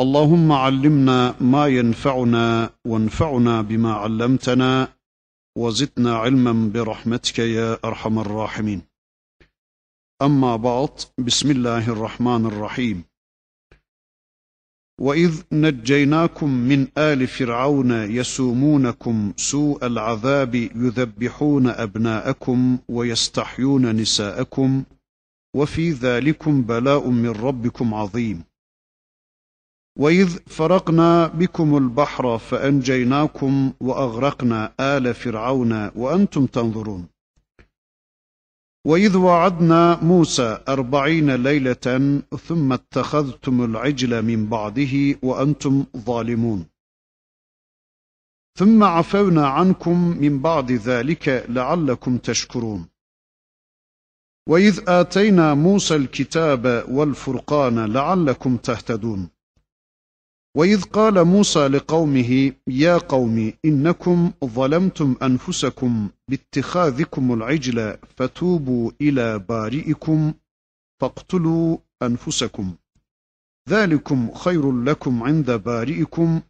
اللهم علمنا ما ينفعنا وانفعنا بما علمتنا وزدنا علما برحمتك يا أرحم الراحمين. أما بعد بسم الله الرحمن الرحيم. وإذ نجيناكم من آل فرعون يسومونكم سوء العذاب يذبحون أبناءكم ويستحيون نساءكم وفي ذلكم بلاء من ربكم عظيم. واذ فرقنا بكم البحر فانجيناكم واغرقنا ال فرعون وأنتم تنظرون. واذ وعدنا موسى اربعين ليله ثم اتخذتم العجل من بعده وأنتم ظالمون. ثم عفونا عنكم من بعد ذلك لعلكم تشكرون. واذ اتينا موسى الكتاب والفرقان لعلكم تهتدون. واذ قال موسى لقومه يا قوم انكم ظلمتم انفسكم باتخاذكم العجل فتوبوا إلى بارئكم فاقتلوا انفسكم. ذلكم خير لكم عند بارئكم.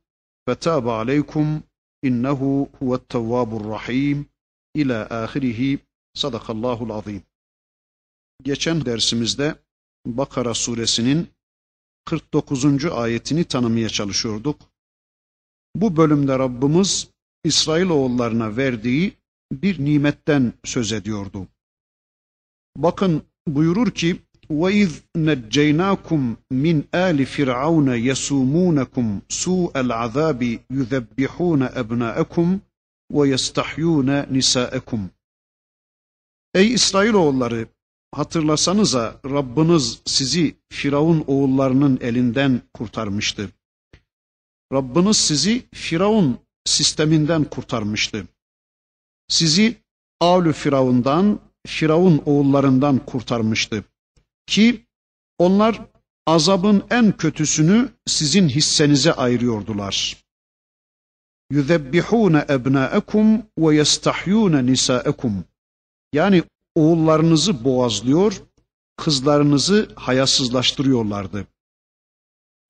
فتاب عليكم انه هو التواب الرحيم. إلى ahirihi sadakallahul azim. Geçen dersimizde Bakara suresinin 49. ayetini tanımaya çalışıyorduk. Bu bölümde Rabbimiz İsrailoğullarına verdiği bir nimetten söz ediyordu. Bakın buyurur ki وَاِذْ نَجَّيْنَاكُمْ مِنْ آلِ فِرْعَوْنَ يَسُومُونَكُمْ سُوءَ الْعَذَابِ يُذَبِّحُونَ أَبْنَاءَكُمْ وَيَسْتَحْيُونَ نِسَاءَكُمْ Ey İsrailoğulları Hatırlasanıza Rabbiniz sizi Firavun oğullarının elinden kurtarmıştı. Rabbiniz sizi Firavun sisteminden kurtarmıştı. Sizi Avlü Firavundan, Firavun oğullarından kurtarmıştı. Ki onlar azabın en kötüsünü sizin hissenize ayırıyordular. Yüzebbihune ebnaekum ve yestahyune nisaekum. Yani oğullarınızı boğazlıyor, kızlarınızı hayasızlaştırıyorlardı.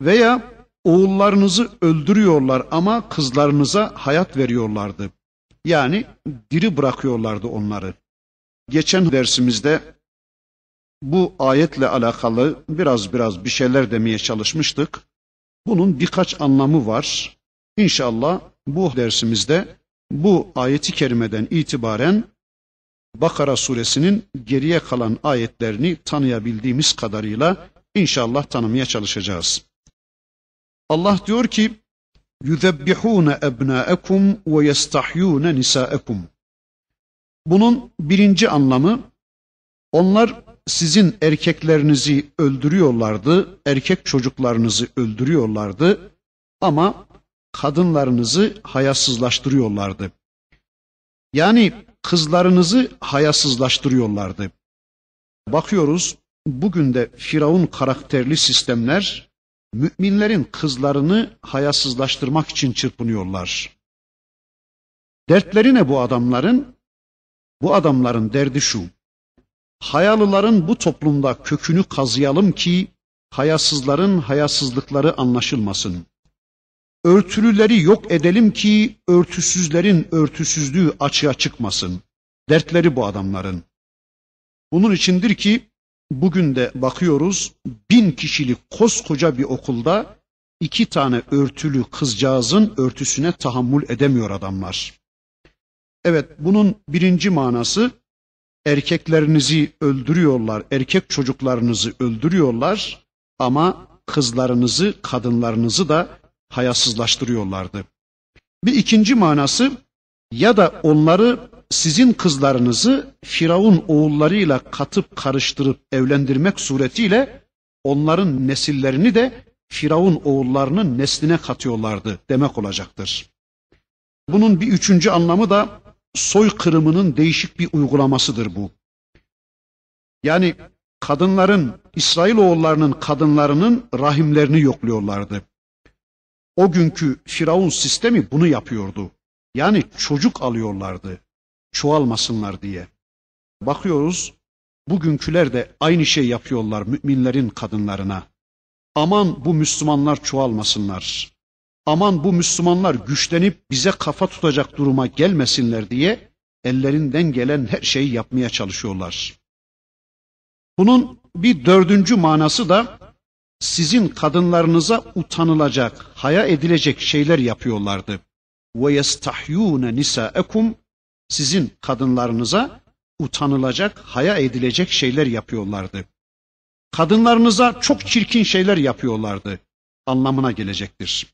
Veya oğullarınızı öldürüyorlar ama kızlarınıza hayat veriyorlardı. Yani diri bırakıyorlardı onları. Geçen dersimizde bu ayetle alakalı biraz biraz bir şeyler demeye çalışmıştık. Bunun birkaç anlamı var. İnşallah bu dersimizde bu ayeti kerimeden itibaren Bakara suresinin geriye kalan ayetlerini tanıyabildiğimiz kadarıyla inşallah tanımaya çalışacağız. Allah diyor ki yüzebbihune ebnaekum ve yestahyune nisaekum. Bunun birinci anlamı onlar sizin erkeklerinizi öldürüyorlardı, erkek çocuklarınızı öldürüyorlardı ama kadınlarınızı hayasızlaştırıyorlardı. Yani kızlarınızı hayasızlaştırıyorlardı. Bakıyoruz bugün de Firavun karakterli sistemler müminlerin kızlarını hayasızlaştırmak için çırpınıyorlar. Dertleri ne bu adamların? Bu adamların derdi şu. Hayalıların bu toplumda kökünü kazıyalım ki hayasızların hayasızlıkları anlaşılmasın. Örtülüleri yok edelim ki örtüsüzlerin örtüsüzlüğü açığa çıkmasın. Dertleri bu adamların. Bunun içindir ki bugün de bakıyoruz bin kişilik koskoca bir okulda iki tane örtülü kızcağızın örtüsüne tahammül edemiyor adamlar. Evet bunun birinci manası erkeklerinizi öldürüyorlar, erkek çocuklarınızı öldürüyorlar ama kızlarınızı, kadınlarınızı da hayasızlaştırıyorlardı. Bir ikinci manası ya da onları sizin kızlarınızı Firavun oğullarıyla katıp karıştırıp evlendirmek suretiyle onların nesillerini de Firavun oğullarının nesline katıyorlardı demek olacaktır. Bunun bir üçüncü anlamı da soykırımının değişik bir uygulamasıdır bu. Yani kadınların, İsrailoğullarının kadınlarının rahimlerini yokluyorlardı. O günkü Firavun sistemi bunu yapıyordu. Yani çocuk alıyorlardı. Çoğalmasınlar diye. Bakıyoruz bugünküler de aynı şey yapıyorlar müminlerin kadınlarına. Aman bu Müslümanlar çoğalmasınlar. Aman bu Müslümanlar güçlenip bize kafa tutacak duruma gelmesinler diye ellerinden gelen her şeyi yapmaya çalışıyorlar. Bunun bir dördüncü manası da sizin kadınlarınıza utanılacak, haya edilecek şeyler yapıyorlardı. Ve yestahyune nisaakum sizin kadınlarınıza utanılacak, haya edilecek şeyler yapıyorlardı. Kadınlarınıza çok çirkin şeyler yapıyorlardı anlamına gelecektir.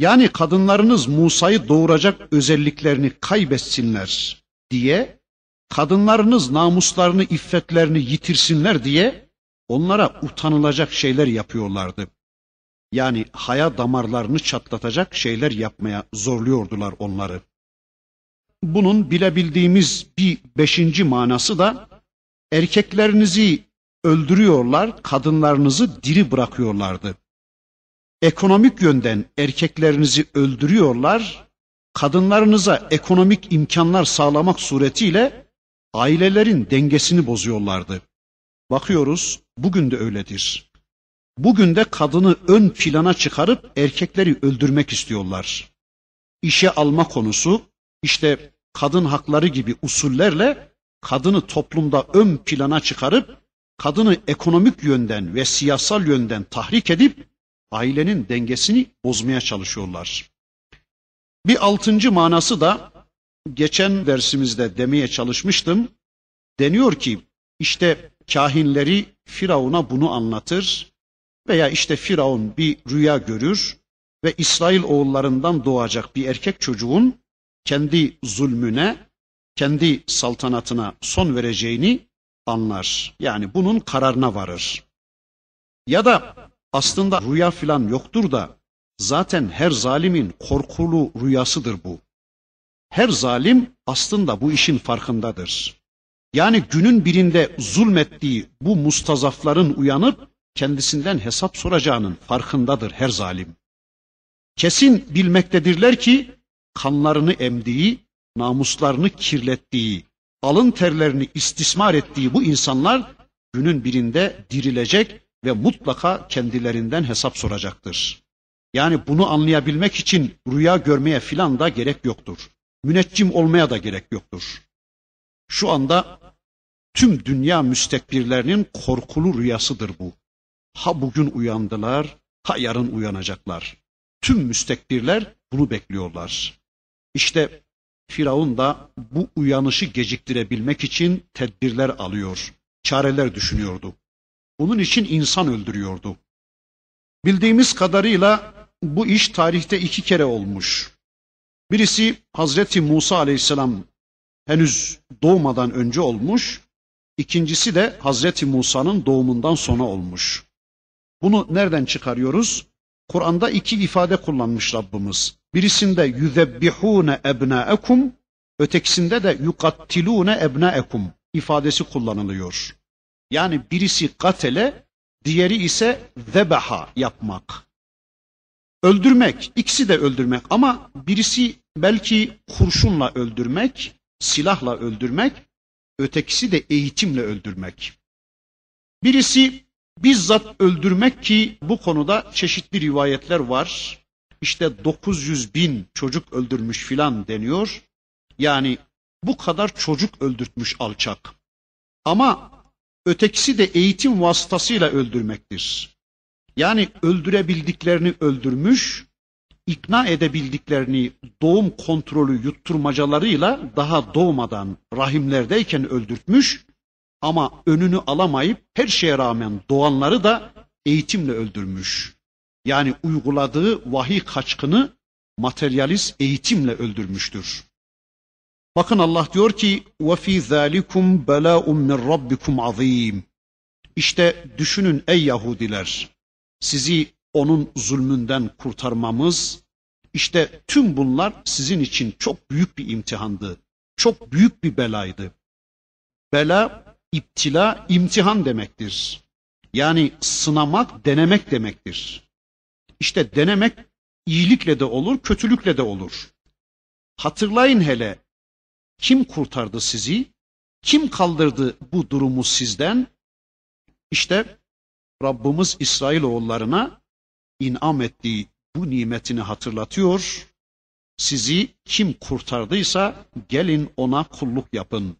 Yani kadınlarınız Musa'yı doğuracak özelliklerini kaybetsinler diye, kadınlarınız namuslarını, iffetlerini yitirsinler diye onlara utanılacak şeyler yapıyorlardı. Yani haya damarlarını çatlatacak şeyler yapmaya zorluyordular onları. Bunun bilebildiğimiz bir beşinci manası da erkeklerinizi öldürüyorlar, kadınlarınızı diri bırakıyorlardı. Ekonomik yönden erkeklerinizi öldürüyorlar, kadınlarınıza ekonomik imkanlar sağlamak suretiyle ailelerin dengesini bozuyorlardı. Bakıyoruz bugün de öyledir. Bugün de kadını ön plana çıkarıp erkekleri öldürmek istiyorlar. İşe alma konusu işte kadın hakları gibi usullerle kadını toplumda ön plana çıkarıp kadını ekonomik yönden ve siyasal yönden tahrik edip ailenin dengesini bozmaya çalışıyorlar. Bir altıncı manası da geçen dersimizde demeye çalışmıştım. Deniyor ki işte kahinleri Firavun'a bunu anlatır veya işte Firavun bir rüya görür ve İsrail oğullarından doğacak bir erkek çocuğun kendi zulmüne, kendi saltanatına son vereceğini anlar. Yani bunun kararına varır. Ya da aslında rüya filan yoktur da zaten her zalimin korkulu rüyasıdır bu. Her zalim aslında bu işin farkındadır. Yani günün birinde zulmettiği bu mustazafların uyanıp kendisinden hesap soracağının farkındadır her zalim. Kesin bilmektedirler ki kanlarını emdiği, namuslarını kirlettiği, alın terlerini istismar ettiği bu insanlar günün birinde dirilecek ve mutlaka kendilerinden hesap soracaktır. Yani bunu anlayabilmek için rüya görmeye filan da gerek yoktur. Müneccim olmaya da gerek yoktur. Şu anda tüm dünya müstekbirlerinin korkulu rüyasıdır bu. Ha bugün uyandılar, ha yarın uyanacaklar. Tüm müstekbirler bunu bekliyorlar. İşte Firavun da bu uyanışı geciktirebilmek için tedbirler alıyor, çareler düşünüyordu. Bunun için insan öldürüyordu. Bildiğimiz kadarıyla bu iş tarihte iki kere olmuş. Birisi Hazreti Musa aleyhisselam henüz doğmadan önce olmuş. İkincisi de Hazreti Musa'nın doğumundan sonra olmuş. Bunu nereden çıkarıyoruz? Kur'an'da iki ifade kullanmış Rabbimiz. Birisinde yüzebbihune ebnaekum, ötekisinde de yukattilune ebnaekum ifadesi kullanılıyor. Yani birisi katele, diğeri ise zebaha yapmak. Öldürmek, ikisi de öldürmek ama birisi belki kurşunla öldürmek, silahla öldürmek, ötekisi de eğitimle öldürmek. Birisi bizzat öldürmek ki bu konuda çeşitli rivayetler var. İşte 900 bin çocuk öldürmüş filan deniyor. Yani bu kadar çocuk öldürtmüş alçak. Ama ötekisi de eğitim vasıtasıyla öldürmektir. Yani öldürebildiklerini öldürmüş, ikna edebildiklerini doğum kontrolü yutturmacalarıyla daha doğmadan rahimlerdeyken öldürtmüş ama önünü alamayıp her şeye rağmen doğanları da eğitimle öldürmüş. Yani uyguladığı vahiy kaçkını materyalist eğitimle öldürmüştür. Bakın Allah diyor ki وَفِي ذَٰلِكُمْ بَلَاءٌ مِّنْ رَبِّكُمْ عَظِيمٌ İşte düşünün ey Yahudiler, sizi onun zulmünden kurtarmamız, İşte tüm bunlar sizin için çok büyük bir imtihandı. Çok büyük bir belaydı. Bela, iptila, imtihan demektir. Yani sınamak, denemek demektir. İşte denemek iyilikle de olur, kötülükle de olur. Hatırlayın hele kim kurtardı sizi? Kim kaldırdı bu durumu sizden? İşte Rabbimiz İsrailoğullarına inam ettiği bu nimetini hatırlatıyor. Sizi kim kurtardıysa gelin ona kulluk yapın.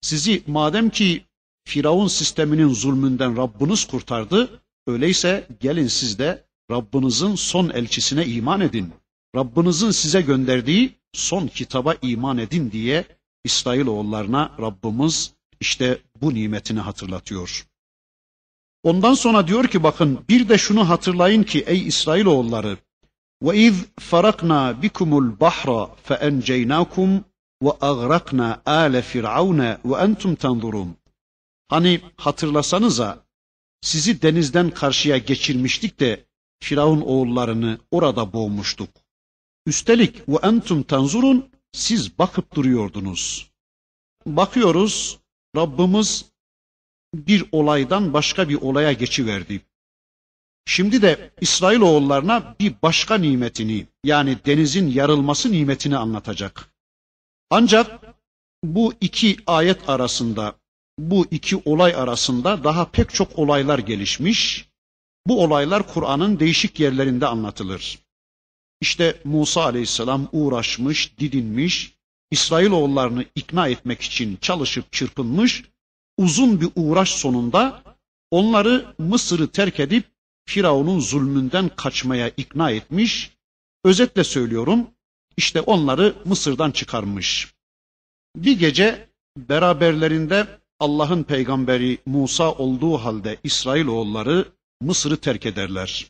Sizi madem ki Firavun sisteminin zulmünden Rabbiniz kurtardı, öyleyse gelin siz de Rabbinizin son elçisine iman edin. Rabbinizin size gönderdiği son kitaba iman edin diye İsrailoğullarına Rabbimiz işte bu nimetini hatırlatıyor. Ondan sonra diyor ki bakın bir de şunu hatırlayın ki ey İsrailoğulları ve iz farakna bikumul bahra fe enceynakum ve agrakna ale firavune ve entum tanzurun. Hani hatırlasanıza sizi denizden karşıya geçirmiştik de Firavun oğullarını orada boğmuştuk. Üstelik ve entum tanzurun siz bakıp duruyordunuz. Bakıyoruz Rabbimiz bir olaydan başka bir olaya geçiverdi. Şimdi de İsrailoğullarına bir başka nimetini yani denizin yarılması nimetini anlatacak. Ancak bu iki ayet arasında, bu iki olay arasında daha pek çok olaylar gelişmiş. Bu olaylar Kur'an'ın değişik yerlerinde anlatılır. İşte Musa aleyhisselam uğraşmış, didinmiş, İsrailoğullarını ikna etmek için çalışıp çırpınmış, uzun bir uğraş sonunda onları Mısır'ı terk edip Firavun'un zulmünden kaçmaya ikna etmiş. Özetle söylüyorum, işte onları Mısır'dan çıkarmış. Bir gece beraberlerinde Allah'ın peygamberi Musa olduğu halde İsrailoğulları Mısır'ı terk ederler.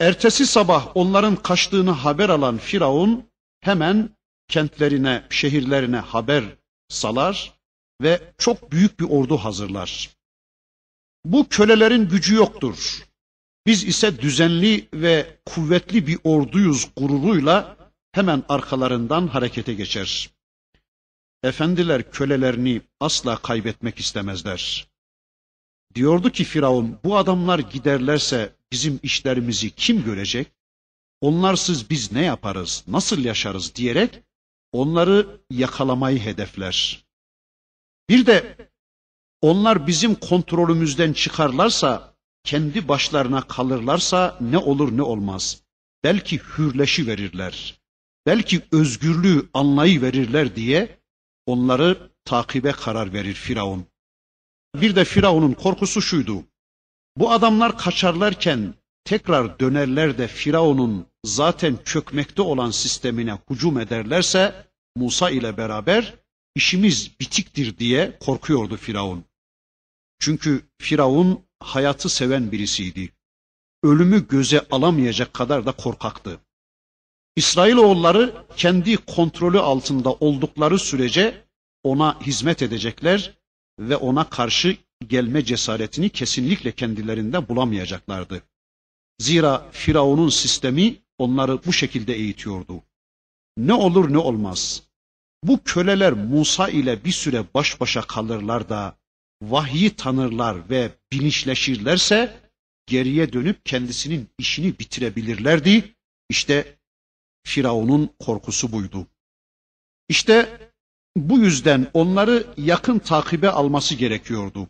Ertesi sabah onların kaçtığını haber alan Firavun hemen kentlerine, şehirlerine haber salar ve çok büyük bir ordu hazırlar. Bu kölelerin gücü yoktur. Biz ise düzenli ve kuvvetli bir orduyuz gururuyla hemen arkalarından harekete geçer. Efendiler kölelerini asla kaybetmek istemezler. Diyordu ki Firavun bu adamlar giderlerse bizim işlerimizi kim görecek? Onlarsız biz ne yaparız, nasıl yaşarız diyerek onları yakalamayı hedefler. Bir de onlar bizim kontrolümüzden çıkarlarsa, kendi başlarına kalırlarsa ne olur ne olmaz. Belki hürleşi verirler. Belki özgürlüğü anlayı verirler diye onları takibe karar verir Firavun. Bir de Firavun'un korkusu şuydu. Bu adamlar kaçarlarken tekrar dönerler de Firavun'un zaten çökmekte olan sistemine hücum ederlerse Musa ile beraber işimiz bitiktir diye korkuyordu Firavun. Çünkü Firavun hayatı seven birisiydi. Ölümü göze alamayacak kadar da korkaktı. İsrailoğulları kendi kontrolü altında oldukları sürece ona hizmet edecekler ve ona karşı gelme cesaretini kesinlikle kendilerinde bulamayacaklardı. Zira Firavun'un sistemi onları bu şekilde eğitiyordu. Ne olur ne olmaz. Bu köleler Musa ile bir süre baş başa kalırlar da vahyi tanırlar ve bilinçleşirlerse geriye dönüp kendisinin işini bitirebilirlerdi. İşte Firavun'un korkusu buydu. İşte bu yüzden onları yakın takibe alması gerekiyordu.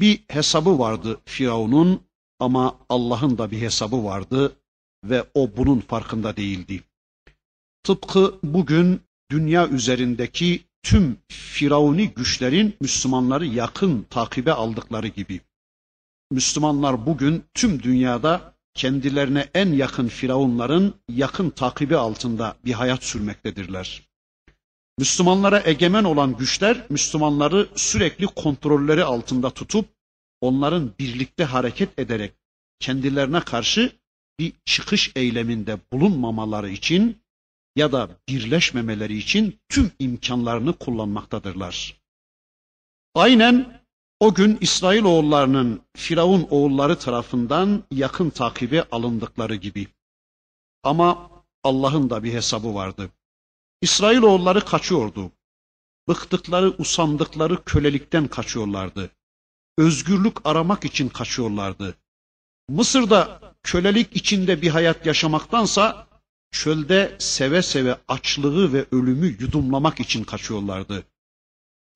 Bir hesabı vardı Firavun'un ama Allah'ın da bir hesabı vardı ve o bunun farkında değildi. Tıpkı bugün dünya üzerindeki tüm firavuni güçlerin Müslümanları yakın takibe aldıkları gibi. Müslümanlar bugün tüm dünyada kendilerine en yakın firavunların yakın takibi altında bir hayat sürmektedirler. Müslümanlara egemen olan güçler Müslümanları sürekli kontrolleri altında tutup onların birlikte hareket ederek kendilerine karşı bir çıkış eyleminde bulunmamaları için ya da birleşmemeleri için tüm imkanlarını kullanmaktadırlar. Aynen o gün İsrail oğullarının Firavun oğulları tarafından yakın takibe alındıkları gibi. Ama Allah'ın da bir hesabı vardı. İsrailoğulları kaçıyordu. Bıktıkları, usandıkları kölelikten kaçıyorlardı. Özgürlük aramak için kaçıyorlardı. Mısır'da kölelik içinde bir hayat yaşamaktansa çölde seve seve açlığı ve ölümü yudumlamak için kaçıyorlardı.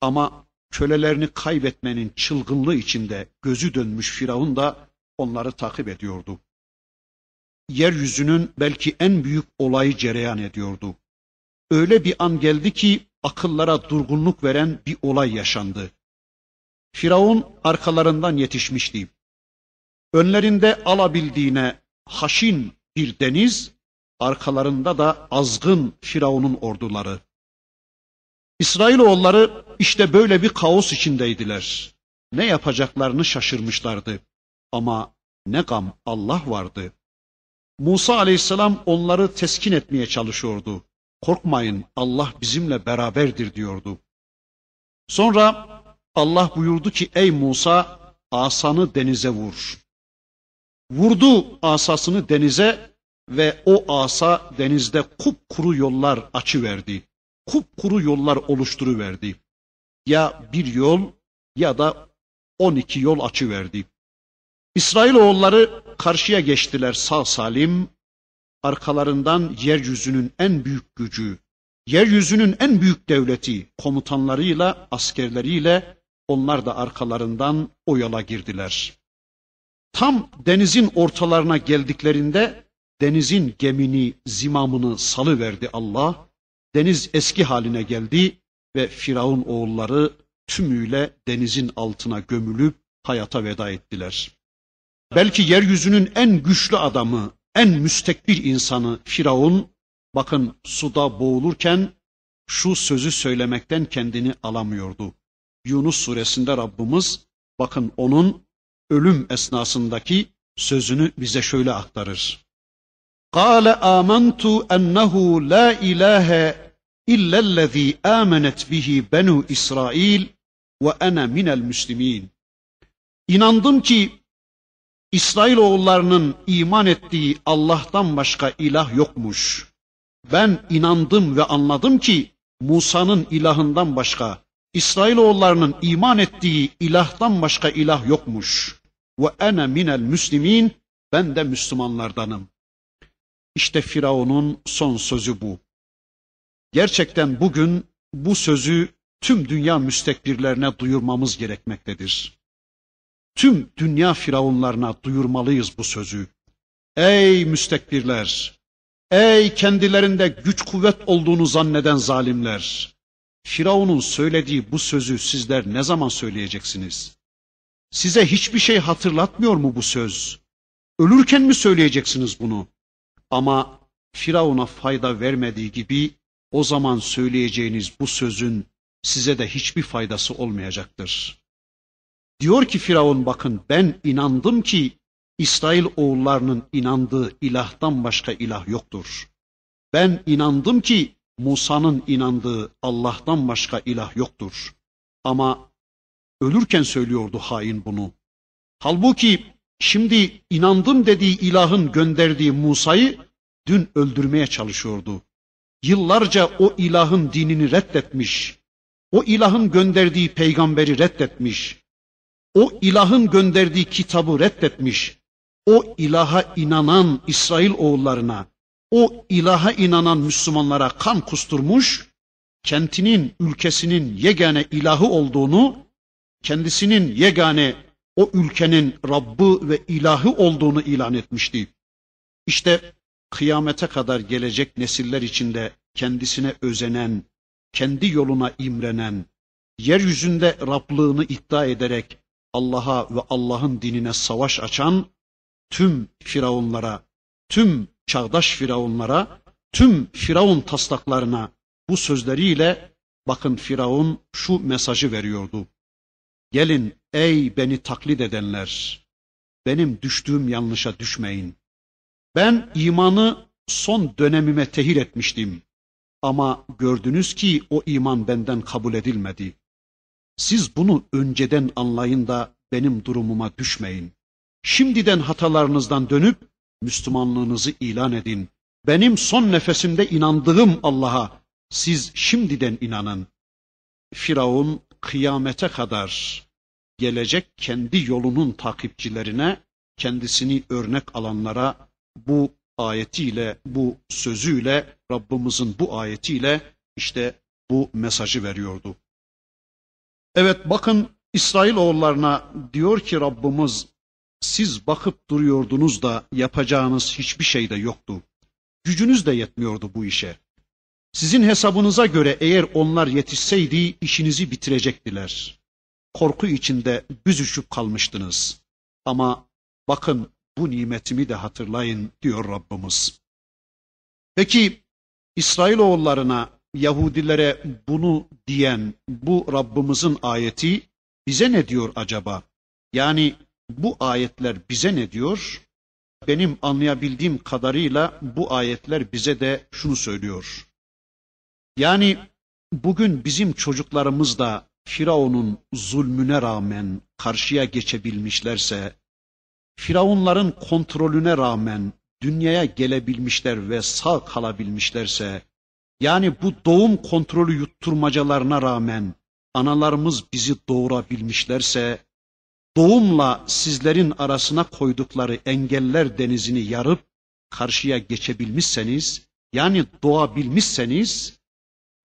Ama kölelerini kaybetmenin çılgınlığı içinde gözü dönmüş Firavun da onları takip ediyordu. Yeryüzünün belki en büyük olayı cereyan ediyordu. Öyle bir an geldi ki akıllara durgunluk veren bir olay yaşandı. Firavun arkalarından yetişmişti. Önlerinde alabildiğine haşin bir deniz, arkalarında da azgın Firavun'un orduları. İsrailoğulları işte böyle bir kaos içindeydiler. Ne yapacaklarını şaşırmışlardı. Ama ne gam Allah vardı. Musa aleyhisselam onları teskin etmeye çalışıyordu. Korkmayın Allah bizimle beraberdir diyordu. Sonra Allah buyurdu ki ey Musa asanı denize vur. Vurdu asasını denize ve o asa denizde kupkuru yollar açıverdi. Kupkuru yollar oluşturuverdi. Ya bir yol ya da on iki yol açıverdi. İsrailoğulları karşıya geçtiler sağ salim. Arkalarından yeryüzünün en büyük gücü, yeryüzünün en büyük devleti, komutanlarıyla, askerleriyle onlar da arkalarından o yola girdiler. Tam denizin ortalarına geldiklerinde denizin gemini, zimamını salıverdi Allah. Deniz eski haline geldi ve Firavun oğulları tümüyle denizin altına gömülüp hayata veda ettiler. Belki yeryüzünün en güçlü adamı, en müstekbir insanı Firavun, bakın suda boğulurken şu sözü söylemekten kendini alamıyordu. Yunus suresinde Rabbimiz, bakın onun ölüm esnasındaki sözünü bize şöyle aktarır. قال آمنت أنه لا إله إلا الذي آمنت به بنو إسرائيل وأنا من المسلمين. İnandım ki İsrailoğullarının iman ettiği Allah'tan başka ilah yokmuş. Ben inandım ve anladım ki Musa'nın ilahından başka, İsrailoğullarının iman ettiği ilahtan başka ilah yokmuş. Ve ene minel müslimin, ben de Müslümanlardanım. İşte Firavun'un son sözü bu. Gerçekten bugün bu sözü tüm dünya müstekbirlerine duyurmamız gerekmektedir. Tüm dünya firavunlarına duyurmalıyız bu sözü. Ey müstekbirler! Ey kendilerinde güç kuvvet olduğunu zanneden zalimler! Firavun'un söylediği bu sözü sizler ne zaman söyleyeceksiniz? Size hiçbir şey hatırlatmıyor mu bu söz? Ölürken mi söyleyeceksiniz bunu? Ama Firavun'a fayda vermediği gibi o zaman söyleyeceğiniz bu sözün size de hiçbir faydası olmayacaktır. Diyor ki Firavun bakın ben inandım ki İsrail oğullarının inandığı ilahtan başka ilah yoktur. Ben inandım ki Musa'nın inandığı Allah'tan başka ilah yoktur. Ama ölürken söylüyordu hain bunu. Halbuki şimdi inandım dediği ilahın gönderdiği Musa'yı dün öldürmeye çalışıyordu. Yıllarca o ilahın dinini reddetmiş. O ilahın gönderdiği peygamberi reddetmiş o ilahın gönderdiği kitabı reddetmiş, o ilaha inanan İsrail oğullarına, o ilaha inanan Müslümanlara kan kusturmuş, kentinin, ülkesinin yegane ilahı olduğunu, kendisinin yegane o ülkenin Rabbı ve ilahı olduğunu ilan etmişti. İşte kıyamete kadar gelecek nesiller içinde kendisine özenen, kendi yoluna imrenen, yeryüzünde Rablığını iddia ederek Allah'a ve Allah'ın dinine savaş açan tüm firavunlara, tüm çağdaş firavunlara, tüm firavun taslaklarına bu sözleriyle bakın firavun şu mesajı veriyordu. Gelin ey beni taklit edenler, benim düştüğüm yanlışa düşmeyin. Ben imanı son dönemime tehir etmiştim. Ama gördünüz ki o iman benden kabul edilmedi. Siz bunu önceden anlayın da benim durumuma düşmeyin. Şimdiden hatalarınızdan dönüp Müslümanlığınızı ilan edin. benim son nefesimde inandığım Allah'a siz şimdiden inanın. Firavun kıyamete kadar gelecek kendi yolunun takipçilerine, kendisini örnek alanlara bu ayetiyle, bu sözüyle, Rabbimizin bu ayetiyle işte bu mesajı veriyordu. Evet bakın İsrailoğullarına diyor ki Rabbimiz siz bakıp duruyordunuz da yapacağınız hiçbir şey de yoktu. Gücünüz de yetmiyordu bu işe. Sizin hesabınıza göre eğer onlar yetişseydi işinizi bitirecektiler. Korku içinde büzüşüp kalmıştınız. Ama bakın bu nimetimi de hatırlayın diyor Rabbimiz. Peki İsrailoğullarına, Yahudilere bunu diyen bu Rabbimizin ayeti bize ne diyor acaba? Yani bu ayetler bize ne diyor? Benim anlayabildiğim kadarıyla bu ayetler bize de şunu söylüyor. Yani bugün bizim çocuklarımız da Firavun'un zulmüne rağmen karşıya geçebilmişlerse, Firavunların kontrolüne rağmen dünyaya gelebilmişler ve sağ kalabilmişlerse, yani bu doğum kontrolü yutturmacalarına rağmen analarımız bizi doğurabilmişlerse, doğumla sizlerin arasına koydukları engeller denizini yarıp karşıya geçebilmişseniz, yani doğabilmişseniz,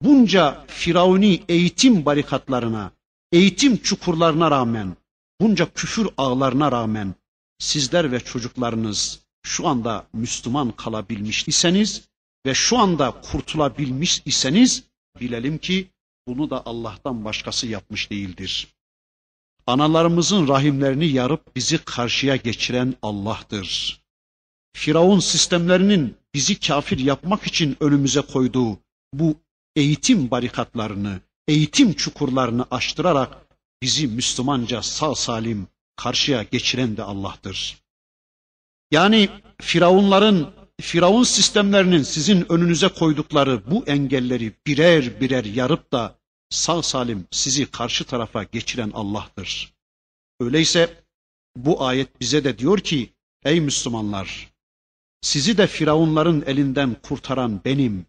bunca firavuni eğitim barikatlarına, eğitim çukurlarına rağmen, bunca küfür ağlarına rağmen sizler ve çocuklarınız şu anda Müslüman kalabilmiş iseniz ve şu anda kurtulabilmiş iseniz bilelim ki bunu da Allah'tan başkası yapmış değildir. Analarımızın rahimlerini yarıp bizi karşıya geçiren Allah'tır. Firavun sistemlerinin bizi kafir yapmak için önümüze koyduğu bu eğitim barikatlarını, eğitim çukurlarını aştırarak bizi Müslümanca sağ salim karşıya geçiren de Allah'tır. Yani Firavunların, Firavun sistemlerinin sizin önünüze koydukları bu engelleri birer birer yarıp da sağ salim sizi karşı tarafa geçiren Allah'tır. Öyleyse bu ayet bize de diyor ki ey Müslümanlar sizi de Firavunların elinden kurtaran benim.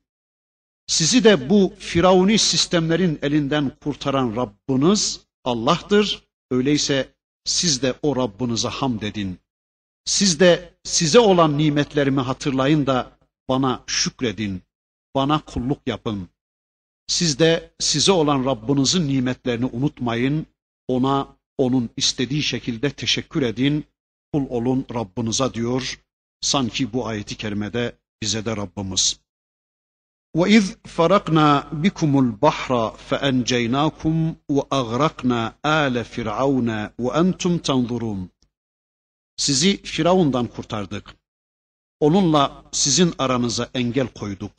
Sizi de bu Firavuni sistemlerin elinden kurtaran Rabbiniz Allah'tır. Öyleyse siz de o Rabbinize hamd edin. Siz de size olan nimetlerimi hatırlayın da bana şükredin. Bana kulluk yapın. Siz de size olan Rabbinizin nimetlerini unutmayın. Ona onun istediği şekilde teşekkür edin. Kul olun Rabbinize diyor. Sanki bu ayeti kerimede bize de Rabbimiz. وإذ فرقنا بكم البحر فأنجيناكم وأغرقنا آل فرعون وأنتم تنظرون Sizi Firavundan kurtardık. Onunla sizin aranıza engel koyduk.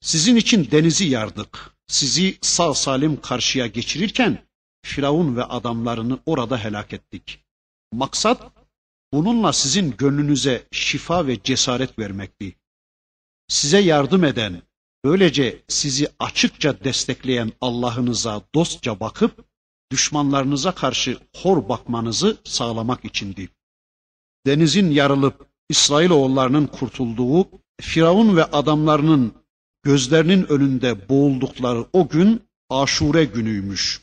Sizin için denizi yardık. Sizi sağ salim karşıya geçirirken Firavun ve adamlarını orada helak ettik. Maksat bununla sizin gönlünüze şifa ve cesaret vermekti. Size yardım eden, böylece sizi açıkça destekleyen Allah'ınıza dostça bakıp düşmanlarınıza karşı hor bakmanızı sağlamak içindi. Denizin yarılıp İsrailoğullarının kurtulduğu, Firavun ve adamlarının gözlerinin önünde boğuldukları o gün Aşure günüymüş.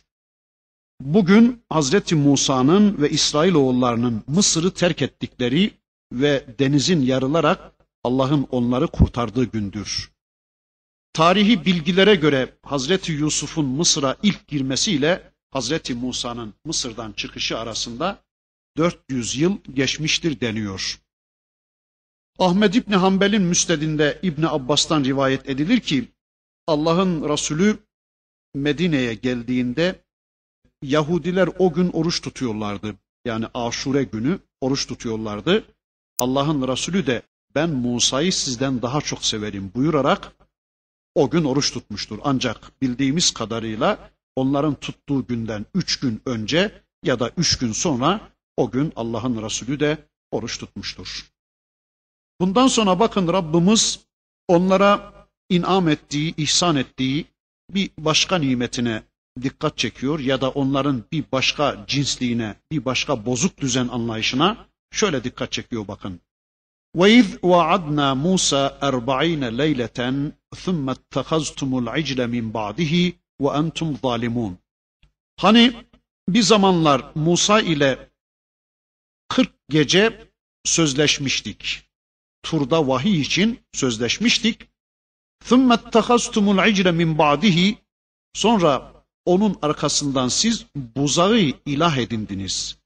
Bugün Hazreti Musa'nın ve İsrailoğullarının Mısır'ı terk ettikleri ve denizin yarılarak Allah'ın onları kurtardığı gündür. Tarihi bilgilere göre Hazreti Yusuf'un Mısır'a ilk girmesiyle Hazreti Musa'nın Mısır'dan çıkışı arasında 400 yıl geçmiştir deniyor. Ahmed İbni Hanbel'in müstedinde İbni Abbas'tan rivayet edilir ki Allah'ın Resulü Medine'ye geldiğinde Yahudiler o gün oruç tutuyorlardı. Yani Aşure günü oruç tutuyorlardı. Allah'ın Resulü de ben Musa'yı sizden daha çok severim buyurarak o gün oruç tutmuştur. Ancak bildiğimiz kadarıyla onların tuttuğu günden üç gün önce ya da üç gün sonra o gün Allah'ın Resulü de oruç tutmuştur. Bundan sonra bakın Rabbimiz onlara inam ettiği, ihsan ettiği bir başka nimetine dikkat çekiyor ya da onların bir başka cinsliğine, bir başka bozuk düzen anlayışına şöyle dikkat çekiyor bakın. وَاِذْ وَعَدْنَا مُوسَى اَرْبَعِينَ لَيْلَةً ثُمَّ اتَّخَزْتُمُ الْعِجْلَ مِنْ بَعْدِهِ وَاَنْتُمْ ظَالِمُونَ Hani bir zamanlar Musa ile 40 gece sözleşmiştik. Turda vahiy için sözleşmiştik. ثُمَّ اتَّخَزْتُمُ الْعِجْلَ مِنْ بَعْدِهِ Sonra onun arkasından siz buzağı ilah edindiniz.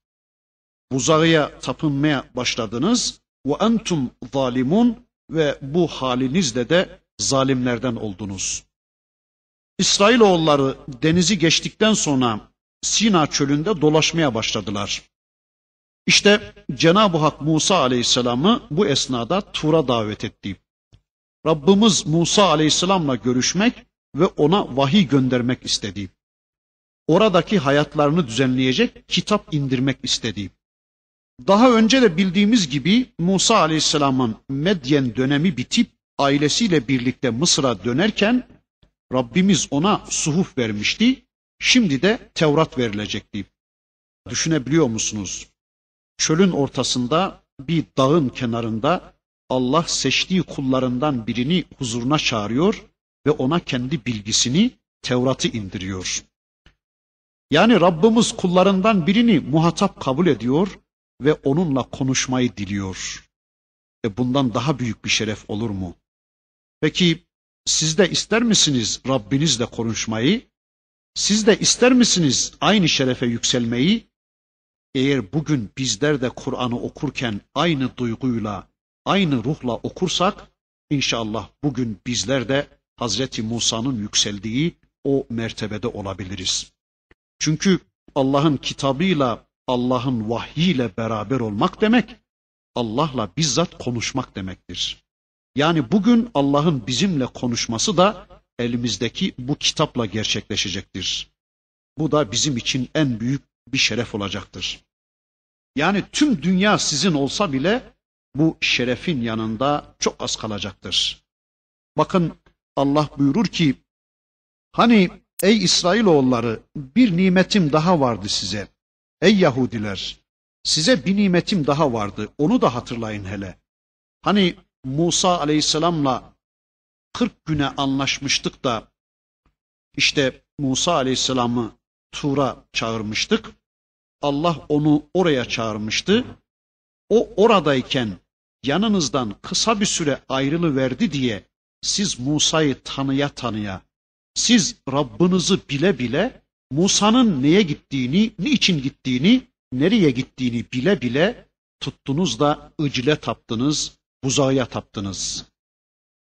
Buzağıya tapınmaya başladınız. Ve entum zalimun ve bu halinizle de zalimlerden oldunuz. İsrailoğulları denizi geçtikten sonra Sina çölünde dolaşmaya başladılar. İşte Cenab-ı Hak Musa Aleyhisselam'ı bu esnada Tur'a davet etti. Rabbimiz Musa Aleyhisselam'la görüşmek ve ona vahiy göndermek istedi. Oradaki hayatlarını düzenleyecek kitap indirmek istedi. Daha önce de bildiğimiz gibi Musa Aleyhisselam'ın Medyen dönemi bitip ailesiyle birlikte Mısır'a dönerken Rabbimiz ona suhuf vermişti. Şimdi de Tevrat verilecekti. Düşünebiliyor musunuz? Çölün ortasında bir dağın kenarında Allah seçtiği kullarından birini huzuruna çağırıyor ve ona kendi bilgisini, Tevrat'ı indiriyor. Yani Rabbimiz kullarından birini muhatap kabul ediyor ve onunla konuşmayı diliyor. E bundan daha büyük bir şeref olur mu? Peki siz de ister misiniz Rabbinizle konuşmayı? Siz de ister misiniz aynı şerefe yükselmeyi? Eğer bugün bizler de Kur'an'ı okurken aynı duyguyla, aynı ruhla okursak, inşallah bugün bizler de Hazreti Musa'nın yükseldiği o mertebede olabiliriz. Çünkü Allah'ın kitabıyla, Allah'ın vahyiyle beraber olmak demek, Allah'la bizzat konuşmak demektir. Yani bugün Allah'ın bizimle konuşması da elimizdeki bu kitapla gerçekleşecektir. Bu da bizim için en büyük bir şeref olacaktır. Yani tüm dünya sizin olsa bile bu şerefin yanında çok az kalacaktır. Bakın Allah buyurur ki hani ey İsrailoğulları bir nimetim daha vardı size. Ey Yahudiler size bir nimetim daha vardı onu da hatırlayın hele. Hani Musa aleyhisselamla 40 güne anlaşmıştık da işte Musa aleyhisselamı Tur'a çağırmıştık. Allah onu oraya çağırmıştı. O oradayken yanınızdan kısa bir süre ayrılıverdi diye siz Musa'yı tanıya tanıya, siz Rabbinizi bile bile Musa'nın neye gittiğini, niçin gittiğini, nereye gittiğini bile bile tuttunuz da ıcle taptınız, buzağıya taptınız.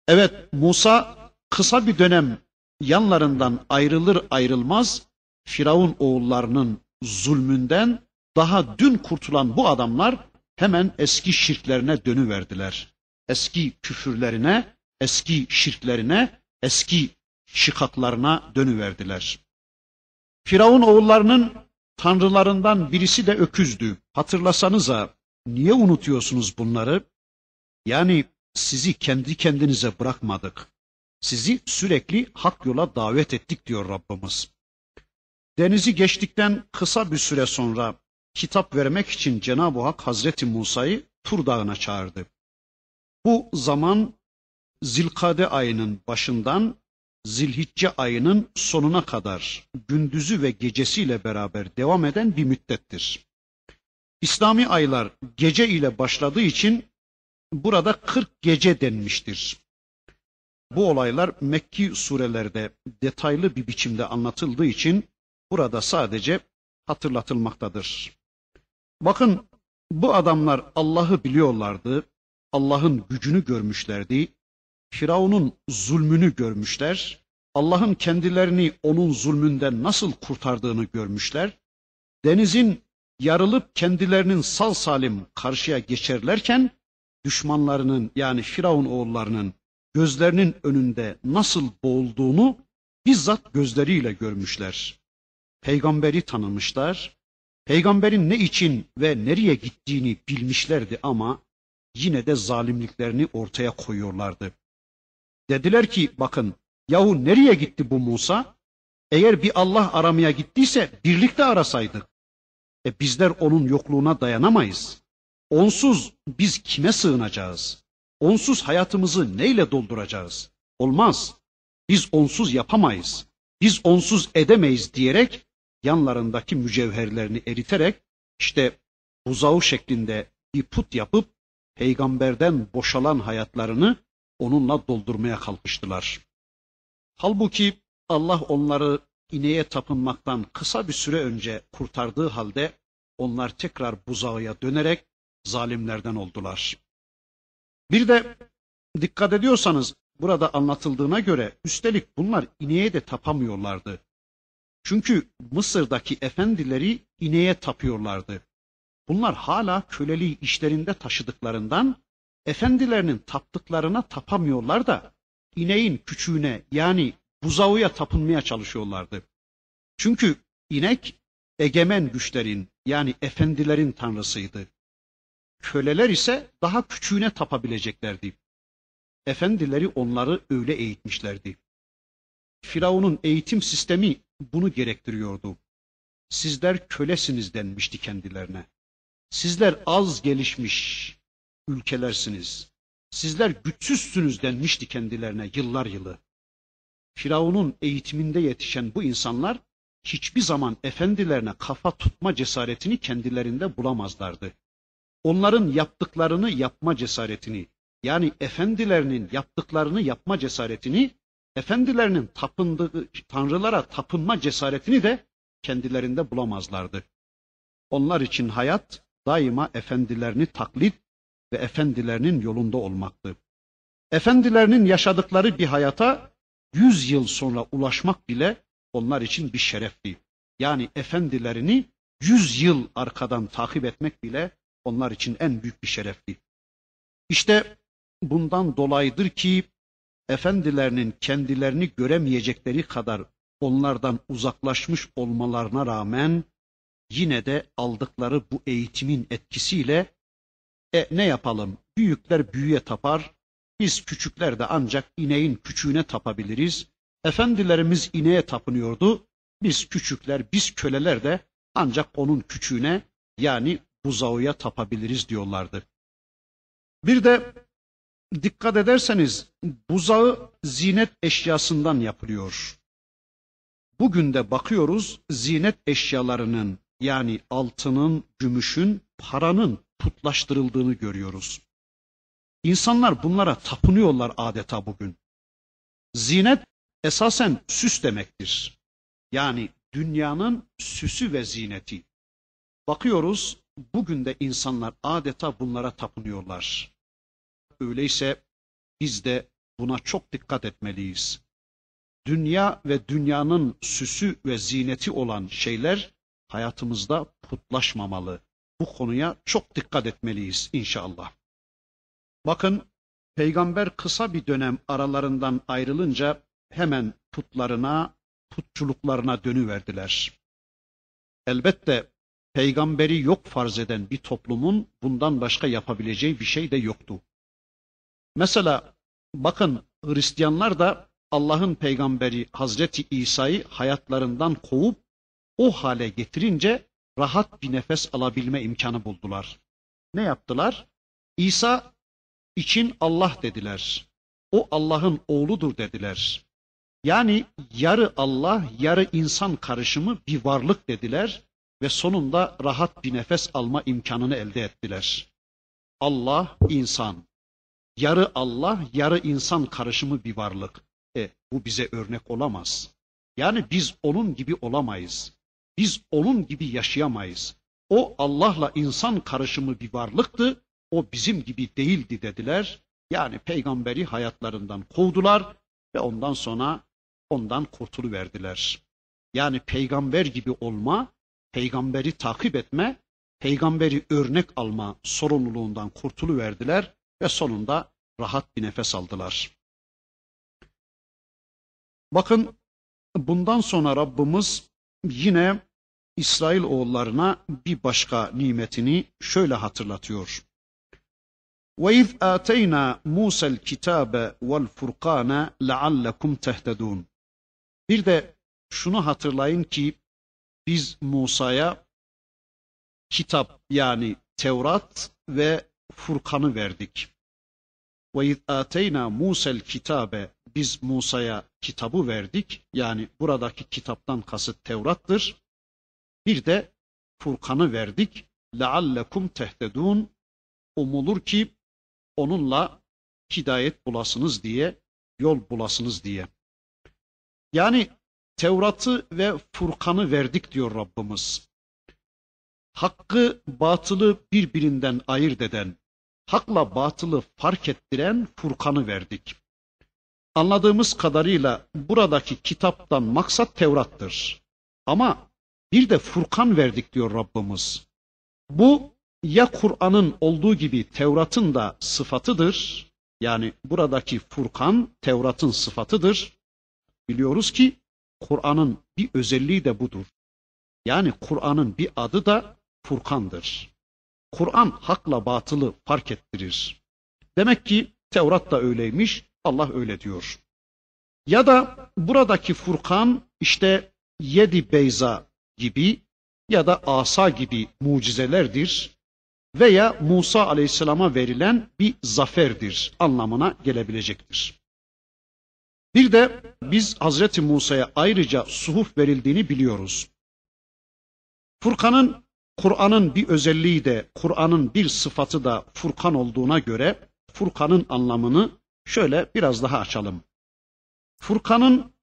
Evet Musa kısa bir dönem yanlarından ayrılır ayrılmaz Firavun oğullarının zulmünden daha dün kurtulan bu adamlar hemen eski şirklerine dönüverdiler. Eski küfürlerine, eski şirklerine, eski şikaklarına dönüverdiler. Firavun oğullarının tanrılarından birisi de öküzdü. Hatırlasanıza niye unutuyorsunuz bunları? Yani sizi kendi kendinize bırakmadık. Sizi sürekli hak yola davet ettik diyor Rabbimiz. Denizi geçtikten kısa bir süre sonra kitap vermek için Cenab-ı Hak Hazreti Musa'yı Tur Dağı'na çağırdı. Bu zaman Zilkade ayının başından Zilhicce ayının sonuna kadar gündüzü ve gecesiyle beraber devam eden bir müddettir. İslami aylar gece ile başladığı için burada 40 gece denmiştir. Bu olaylar Mekki surelerde detaylı bir biçimde anlatıldığı için burada sadece hatırlatılmaktadır. Bakın bu adamlar Allah'ı biliyorlardı, Allah'ın gücünü görmüşlerdi, Firavun'un zulmünü görmüşler, Allah'ın kendilerini onun zulmünden nasıl kurtardığını görmüşler, denizin yarılıp kendilerinin sal salim karşıya geçerlerken düşmanlarının yani Firavun oğullarının gözlerinin önünde nasıl boğulduğunu bizzat gözleriyle görmüşler. Peygamberi tanımışlar, peygamberin ne için ve nereye gittiğini bilmişlerdi ama yine de zalimliklerini ortaya koyuyorlardı. Dediler ki bakın yahu nereye gitti bu Musa? Eğer bir Allah aramaya gittiyse birlikte arasaydık. E bizler onun yokluğuna dayanamayız. Onsuz biz kime sığınacağız? Onsuz hayatımızı neyle dolduracağız? Olmaz. Biz onsuz yapamayız. Biz onsuz edemeyiz diyerek yanlarındaki mücevherlerini eriterek işte buzağı şeklinde bir put yapıp peygamberden boşalan hayatlarını onunla doldurmaya kalkıştılar. Halbuki Allah onları ineğe tapınmaktan kısa bir süre önce kurtardığı halde onlar tekrar buzağıya dönerek zalimlerden oldular. Bir de dikkat ediyorsanız burada anlatıldığına göre üstelik bunlar ineğe de tapamıyorlardı. Çünkü Mısır'daki efendileri ineğe tapıyorlardı. Bunlar hala köleliği işlerinde taşıdıklarından efendilerinin taptıklarına tapamıyorlar da ineğin küçüğüne yani buzağıya tapınmaya çalışıyorlardı. Çünkü inek egemen güçlerin yani efendilerin tanrısıydı. Köleler ise daha küçüğüne tapabileceklerdi. Efendileri onları öyle eğitmişlerdi. Firavun'un eğitim sistemi bunu gerektiriyordu. Sizler kölesiniz denmişti kendilerine. Sizler az gelişmiş ülkelersiniz. Sizler güçsüzsünüz denmişti kendilerine yıllar yılı. Firavun'un eğitiminde yetişen bu insanlar hiçbir zaman efendilerine kafa tutma cesaretini kendilerinde bulamazlardı. Onların yaptıklarını yapma cesaretini, yani efendilerinin yaptıklarını yapma cesaretini, efendilerinin tapındığı tanrılara tapınma cesaretini de kendilerinde bulamazlardı. Onlar için hayat daima efendilerini taklit ve efendilerinin yolunda olmaktı. Efendilerinin yaşadıkları bir hayata yüz yıl sonra ulaşmak bile onlar için bir şerefti. Yani efendilerini yüz yıl arkadan takip etmek bile onlar için en büyük bir şerefti. İşte bundan dolayıdır ki efendilerinin kendilerini göremeyecekleri kadar onlardan uzaklaşmış olmalarına rağmen yine de aldıkları bu eğitimin etkisiyle e ne yapalım? Büyükler büyüye tapar, biz küçükler de ancak ineğin küçüğüne tapabiliriz. Efendilerimiz ineğe tapınıyordu. Biz küçükler, biz köleler de ancak onun küçüğüne yani buzağıya tapabiliriz diyorlardı. Bir de dikkat ederseniz buzağı zinet eşyasından yapılıyor. Bugün de bakıyoruz zinet eşyalarının yani altının, gümüşün, paranın putlaştırıldığını görüyoruz. İnsanlar bunlara tapınıyorlar adeta bugün. Zinet esasen süs demektir. Yani dünyanın süsü ve zineti. Bakıyoruz bugün de insanlar adeta bunlara tapınıyorlar. Öyleyse biz de buna çok dikkat etmeliyiz. Dünya ve dünyanın süsü ve zineti olan şeyler hayatımızda putlaşmamalı. Bu konuya çok dikkat etmeliyiz inşallah. Bakın peygamber kısa bir dönem aralarından ayrılınca hemen putlarına, putçuluklarına dönüverdiler. Elbette peygamberi yok farz eden bir toplumun bundan başka yapabileceği bir şey de yoktu. Mesela bakın Hristiyanlar da Allah'ın peygamberi Hazreti İsa'yı hayatlarından kovup o hale getirince rahat bir nefes alabilme imkanı buldular. Ne yaptılar? İsa için Allah dediler. O Allah'ın oğludur dediler. Yani yarı Allah, yarı insan karışımı bir varlık dediler ve sonunda rahat bir nefes alma imkanını elde ettiler. Allah, insan. Yarı Allah, yarı insan karışımı bir varlık. E, bu bize örnek olamaz. Yani biz onun gibi olamayız. Biz onun gibi yaşayamayız. O Allah'la insan karışımı bir varlıktı. O bizim gibi değildi dediler. Yani peygamberi hayatlarından kovdular ve ondan sonra ondan kurtuluverdiler. Yani peygamber gibi olma, peygamberi takip etme, peygamberi örnek alma sorumluluğundan kurtuluverdiler ve sonunda rahat bir nefes aldılar. Bakın bundan sonra Rabbimiz yine İsrail oğullarına bir başka nimetini şöyle hatırlatıyor. وَاِذْ آتَيْنَا مُوسَى الْكِتَابَ وَالْفُرْقَانَ لَعَلَّكُمْ تَهْتَدُونَ Bir de şunu hatırlayın ki biz Musa'ya kitap yani Tevrat ve Furkan'ı verdik. Ve iz ateyna Musa'l kitabe biz Musa'ya kitabı verdik. Yani buradaki kitaptan kasıt Tevrat'tır. Bir de Furkan'ı verdik. Leallekum tehtedun. Umulur ki onunla hidayet bulasınız diye, yol bulasınız diye. Yani Tevrat'ı ve Furkan'ı verdik diyor Rabbimiz. Hakkı, batılı birbirinden ayırt eden, hakla batılı fark ettiren Furkan'ı verdik. Anladığımız kadarıyla buradaki kitaptan maksat Tevrat'tır. Ama bir de Furkan verdik diyor Rabbimiz. Bu ya Kur'an'ın olduğu gibi Tevrat'ın da sıfatıdır. Yani buradaki Furkan Tevrat'ın sıfatıdır. Biliyoruz ki Kur'an'ın bir özelliği de budur. Yani Kur'an'ın bir adı da Furkan'dır. Kur'an hakla batılı fark ettirir. Demek ki Tevrat da öyleymiş, Allah öyle diyor. Ya da buradaki Furkan işte yedi beyza gibi ya da asa gibi mucizelerdir veya Musa aleyhisselama verilen bir zaferdir anlamına gelebilecektir. Bir de biz Hazreti Musa'ya ayrıca suhuf verildiğini biliyoruz. Furkan'ın Kur'an'ın bir özelliği de Kur'an'ın bir sıfatı da Furkan olduğuna göre Furkan'ın anlamını şöyle biraz daha açalım. Furkan'ın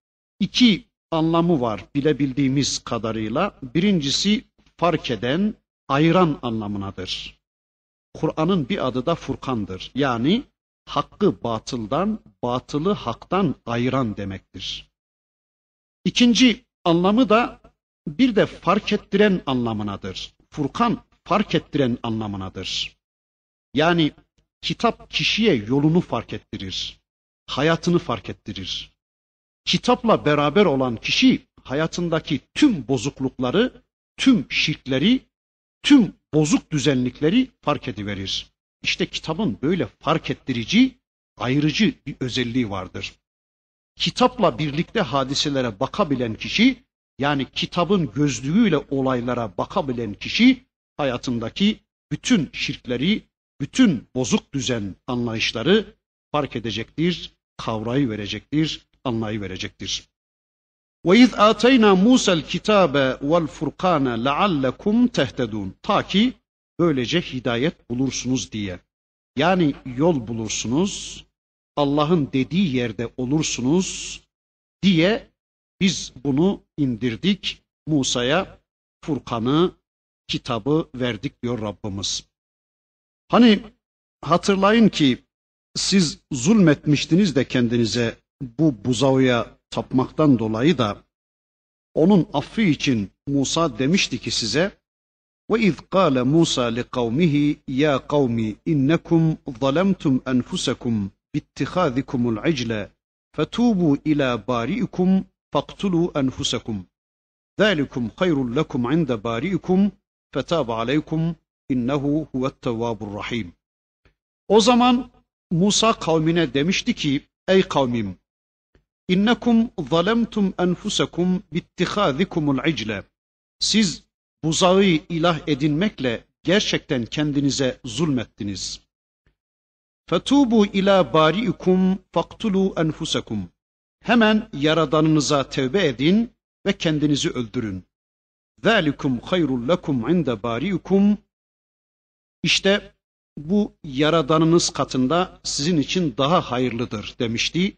iki anlamı var bilebildiğimiz kadarıyla. Birincisi fark eden, ayıran anlamınadır. Kur'an'ın bir adı da Furkan'dır. Yani hakkı batıldan, batılı haktan ayıran demektir. İkinci anlamı da bir de fark ettiren anlamınadır. Furkan fark ettiren anlamınadır. Yani kitap kişiye yolunu fark ettirir. Hayatını fark ettirir. Kitapla beraber olan kişi hayatındaki tüm bozuklukları, tüm şirkleri, tüm bozuk düzenlikleri fark ediverir. İşte kitabın böyle fark ettirici, ayırıcı bir özelliği vardır. Kitapla birlikte hadiselere bakabilen kişi, yani kitabın gözlüğüyle olaylara bakabilen kişi, hayatındaki bütün şirkleri, bütün bozuk düzen anlayışları fark edecektir, kavrayı verecektir, anlayı verecektir. Ve iz ateyna Musa'l kitabe vel furkane leallekum tehtedun. Ta ki böylece hidayet bulursunuz diye. Yani yol bulursunuz, Allah'ın dediği yerde olursunuz diye biz bunu indirdik Musa'ya Furkan'ı, kitabı verdik diyor Rabbimiz. Hani hatırlayın ki siz zulmetmiştiniz de kendinize bu buzağıya tapmaktan dolayı da onun affı için Musa demişti ki size ve iz kâle Musa li kavmihi ya kavmi innekum zalemtum enfusekum bittihâzikumul icle fetubu ila bari'ikum faktulu enfusekum. Zâlikum hayrul lekum inde bari'ikum fetâbe aleykum innehu huvettevvabur rahim. O zaman Musa kavmine demişti ki ey kavmim innekum zalemtum enfusekum bittihazikumul icle. Siz buzağı ilah edinmekle gerçekten kendinize zulmettiniz. Fetubu ila bariikum faktulu enfusekum. Hemen yaradanınıza tevbe edin ve kendinizi öldürün. Zalikum hayrul lekum inde bariikum işte bu yaradanınız katında sizin için daha hayırlıdır demişti.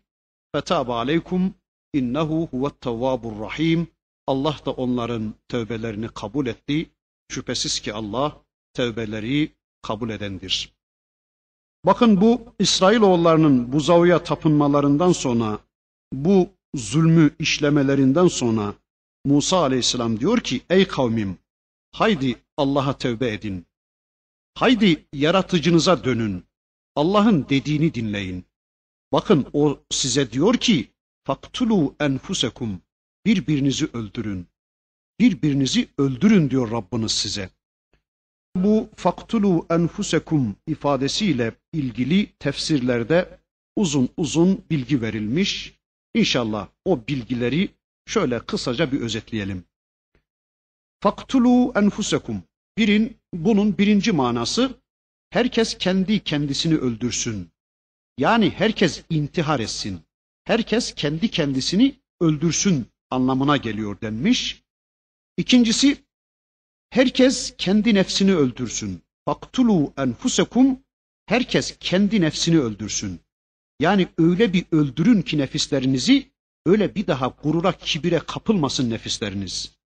Fetâbe aleykum innehu huvet tevvabur rahim. Allah da onların tövbelerini kabul etti. Şüphesiz ki Allah tövbeleri kabul edendir. Bakın bu İsrailoğullarının buzağıya tapınmalarından sonra, bu zulmü işlemelerinden sonra Musa aleyhisselam diyor ki ey kavmim haydi Allah'a tövbe edin. Haydi yaratıcınıza dönün. Allah'ın dediğini dinleyin. Bakın o size diyor ki faktulu enfusekum birbirinizi öldürün. Birbirinizi öldürün diyor Rabbiniz size. Bu faktulu enfusekum ifadesiyle ilgili tefsirlerde uzun uzun bilgi verilmiş. İnşallah o bilgileri şöyle kısaca bir özetleyelim. Faktulu enfusekum Birin, bunun birinci manası herkes kendi kendisini öldürsün. Yani herkes intihar etsin. Herkes kendi kendisini öldürsün anlamına geliyor denmiş. İkincisi herkes kendi nefsini öldürsün. Faktulu enfusekum herkes kendi nefsini öldürsün. Yani öyle bir öldürün ki nefislerinizi öyle bir daha gurura kibire kapılmasın nefisleriniz.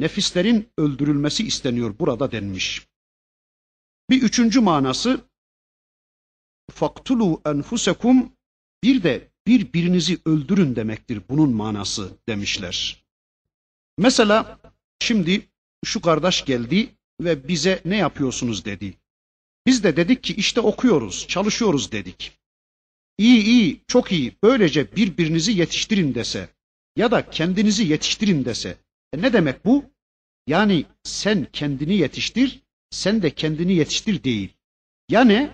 Nefislerin öldürülmesi isteniyor burada denmiş. Bir üçüncü manası faktulu enfusekum bir de birbirinizi öldürün demektir bunun manası demişler. Mesela şimdi şu kardeş geldi ve bize ne yapıyorsunuz dedi. Biz de dedik ki işte okuyoruz, çalışıyoruz dedik. İyi iyi, çok iyi, böylece birbirinizi yetiştirin dese ya da kendinizi yetiştirin dese. E ne demek bu? Yani sen kendini yetiştir, sen de kendini yetiştir değil. Yani